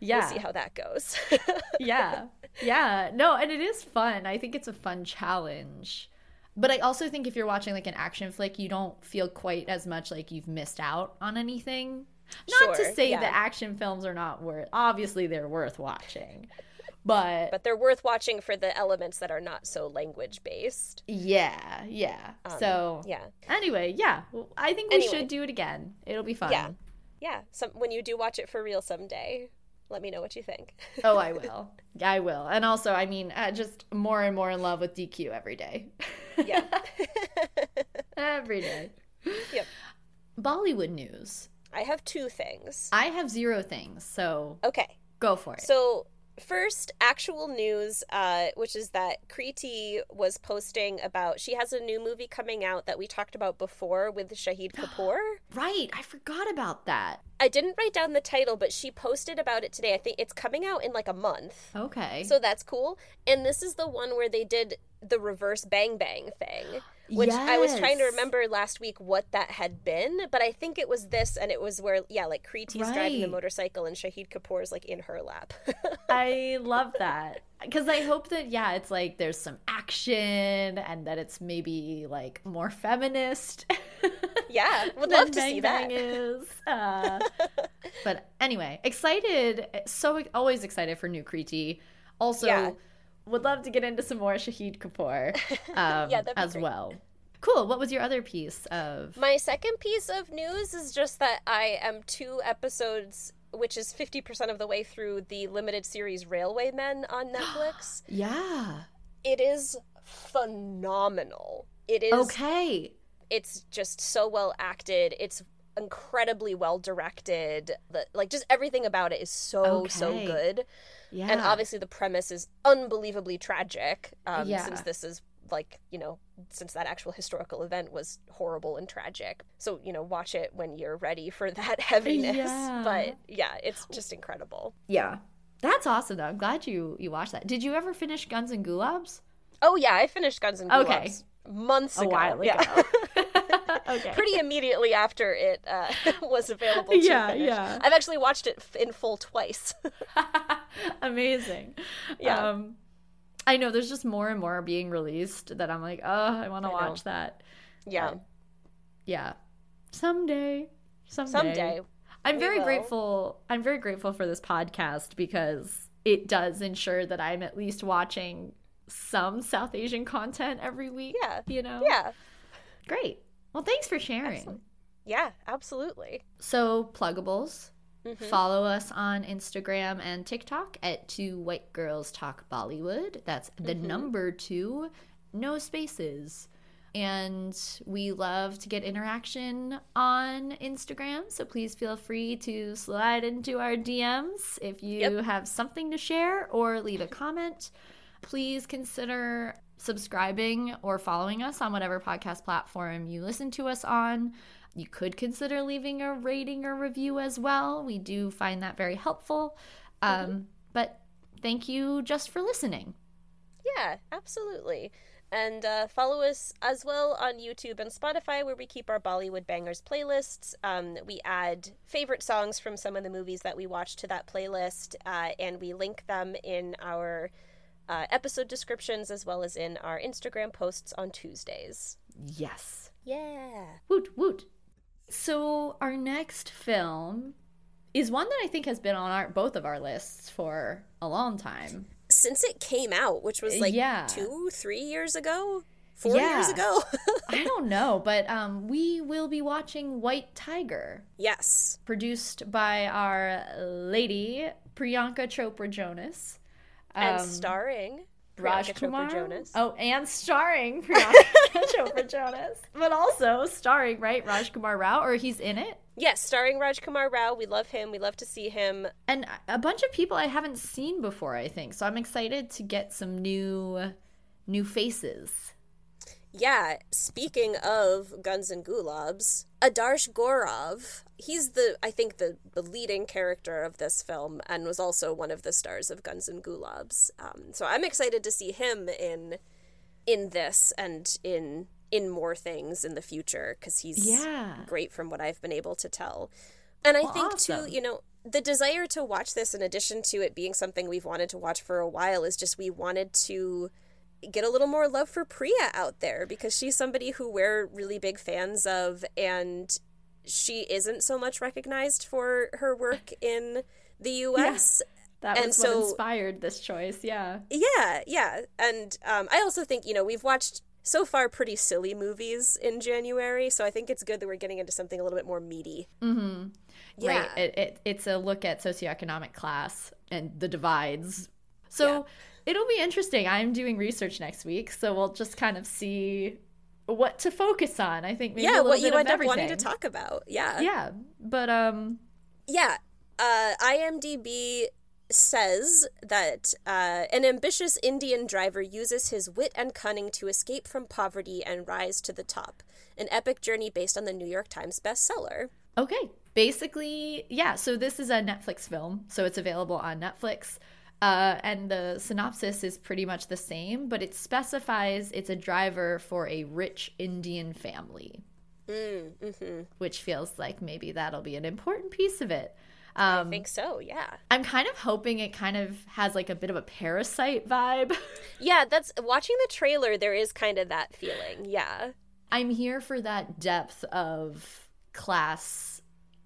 Yeah. we'll see how that goes. [LAUGHS] yeah. Yeah. No, and it is fun. I think it's a fun challenge. But I also think if you're watching like an action flick, you don't feel quite as much like you've missed out on anything. Not Sure, to say yeah. that action films are not worth obviously they're worth watching. But, but they're worth watching for the elements that are not so language based. yeah, yeah. so Um, Yeah. anyway, yeah. Well, I think we Anyway. should do it again. It'll be fun. Yeah. Yeah. Some when you do watch it for real someday, let me know what you think. Oh, I [LAUGHS] will. I will. And also, I mean, uh, just more and more in love with DQ every day. yeah. [LAUGHS] [LAUGHS] every day. Yep. Bollywood news. I have two things. I have zero things, so Okay. go for it. So first actual news uh, which is that kriti was posting about she has a new movie coming out that we talked about before with shahid [GASPS] kapoor right, I forgot about that. i didn't write down the title but she posted about it today i think it's coming out in like a month Okay. So that's cool. And this is the one where they did the reverse bang bang thing, which I was trying to remember last week what that had been, but I think it was this, and it was where yeah, like Kriti's driving the motorcycle and Shahid Kapoor's like in her lap. [LAUGHS] I love that. because I hope that yeah, it's like there's some action and that it's maybe like more feminist. [LAUGHS] Yeah, would love to Bang see Bang that. is. Uh, but anyway, excited. So always excited for new Kriti. Also, Yeah. Would love to get into some more Shahid Kapoor [LAUGHS] um, Yeah, as great. well. Cool. What was your other piece of? My second piece of news is just that I am two episodes, which is 50% of the way through the limited series Railway Men on [GASPS] Netflix. yeah. it is phenomenal. It is Okay. it's just so well acted. It's incredibly well directed. The, like just everything about it is so so good. Yeah. And obviously the premise is unbelievably tragic. Um, Yeah. since this is like you know since that actual historical event was horrible and tragic. So you know watch it when you're ready for [LAUGHS] that heaviness. Yeah. But yeah, it's just incredible. yeah. That's awesome though. I'm glad you you watched that. Did you ever finish Guns and Gulabs? Oh yeah, I finished Guns and Gulabs Okay. months A while ago. Yeah. [LAUGHS] okay. pretty immediately after it uh, [LAUGHS] was available to Yeah, finish. yeah. I've actually watched it in full twice. [LAUGHS] [LAUGHS] Amazing. Yeah. Um, I know there's just more and more being released that I'm like, oh, I want to I know. watch that. yeah, Um, yeah. Someday. Someday. someday. I'm very will. grateful. I'm very grateful for this podcast because it does ensure that I'm at least watching some South Asian content every week. Yeah. You know? Yeah, Great. Well, thanks for sharing. Excellent. yeah, absolutely. So, pluggables. Mhm. Follow us on Instagram and TikTok at Two White Girls Talk Bollywood. That's the Mhm. number two, no spaces. And we love to get interaction on Instagram. So please feel free to slide into our DMs if you Yep. have something to share or leave a comment. Please consider subscribing or following us on whatever podcast platform you listen to us on. You could consider leaving a rating or review as well. We do find that very helpful. Um, But thank you just for listening. Yeah, absolutely. And uh, follow us as well on YouTube and Spotify, where we keep our Bollywood Bangers playlists. Um, we add favorite songs from some of the movies that we watch to that playlist, uh, and we link them in our uh, episode descriptions as well as in our Instagram posts on Tuesdays. Yes. Yeah. Woot woot. So our next film is one that I think has been on our both of our lists for a long time. Since it came out, which was like Yeah. two, three years ago, four Yeah. years ago. [LAUGHS] I don't know, but um, we will be watching White Tiger, yes. produced by our lady Priyanka Chopra Jonas. And Um, starring Raj Priyanka Chopra Kumar Jonas. Oh, and starring [LAUGHS] Priyanka [LAUGHS] Chopra Jonas, but also starring right Rajkummar Rao, or he's in it. Yes, starring Rajkummar Rao. We love him. We love to see him. and a bunch of people I haven't seen before. I think so. I'm excited to get some new, new faces. Yeah, speaking of Guns and Gulabs, Adarsh Gourav, he's the I think the, the leading character of this film and was also one of the stars of Guns and Gulabs. Um, so I'm excited to see him in in this and in in more things in the future because he's Yeah. great from what I've been able to tell. And I Well, think awesome. too, you know, the desire to watch this in addition to it being something we've wanted to watch for a while is just we wanted to get a little more love for Priya out there because she's somebody who we're really big fans of and she isn't so much recognized for her work in the US. That And was so- what inspired this choice. Yeah. Yeah, yeah. And um, I also think, you know, we've watched so far pretty silly movies in January, so I think it's good that we're getting into something a little bit more meaty. Mm-hmm. Yeah. Right. It, it, it's a look at socioeconomic class and the divides. So Yeah. It'll be interesting. I'm doing research next week, so we'll just kind of see what to focus on. I think maybe yeah, a little what bit you of end up wanting to talk about. Yeah. Yeah, but um, Yeah. Uh, IMDb says that uh, an ambitious Indian driver uses his wit and cunning to escape from poverty and rise to the top. An epic journey based on the New York Times bestseller. Okay. Basically, yeah. So this is a Netflix film, so it's available on Netflix. Uh, and the synopsis is pretty much the same, but it specifies it's a driver for a rich Indian family, Mm, hmm which feels like maybe that'll be an important piece of it. Um, I think so, yeah. I'm kind of hoping it kind of has like a bit of a parasite vibe. [LAUGHS] Yeah, that's watching the trailer there is kind of that feeling. Yeah. I'm here for that depth of class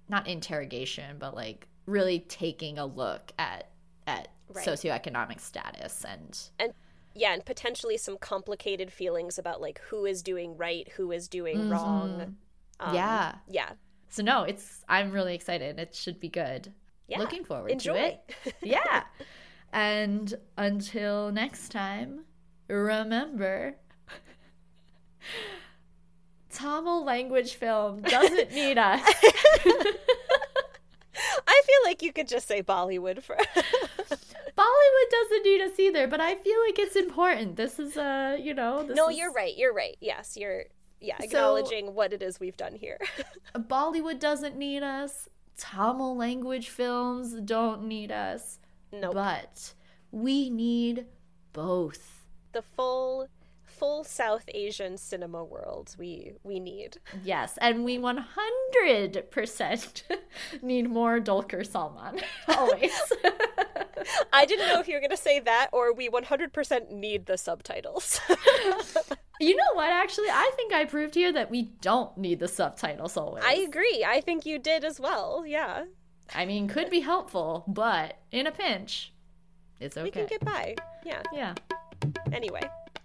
not interrogation, but like really taking a look at at Right. socioeconomic status and And yeah, and potentially some complicated feelings about like who is doing right, who is doing wrong. Um, yeah. Yeah. So no, it's I'm really excited. It should be good. Yeah. Looking forward Enjoy. to it. [LAUGHS] Yeah. and until next time, remember [LAUGHS] Tamil language film doesn't need us. [LAUGHS] I feel like you could just say Bollywood for Bollywood doesn't need us either, but I feel like it's important. This is uh, you know, this No, is- you're right. You're right. Yes, you're yeah, So- acknowledging what it is we've done here. [LAUGHS] Bollywood doesn't need us. Tamil language films don't need us. Nope. But we need both. the full full South Asian cinema world we we need. Yes, and we 100% [LAUGHS] need more Dulquer Salmaan. [LAUGHS] Always. [LAUGHS] I didn't know if you were going to say that or we 100% need the subtitles. you know what, actually? I think I proved here that we don't need the subtitles always. I agree. I think you did as well. Yeah. I mean, could be helpful, but in a pinch, it's okay. We can get by. Yeah. yeah. Anyway.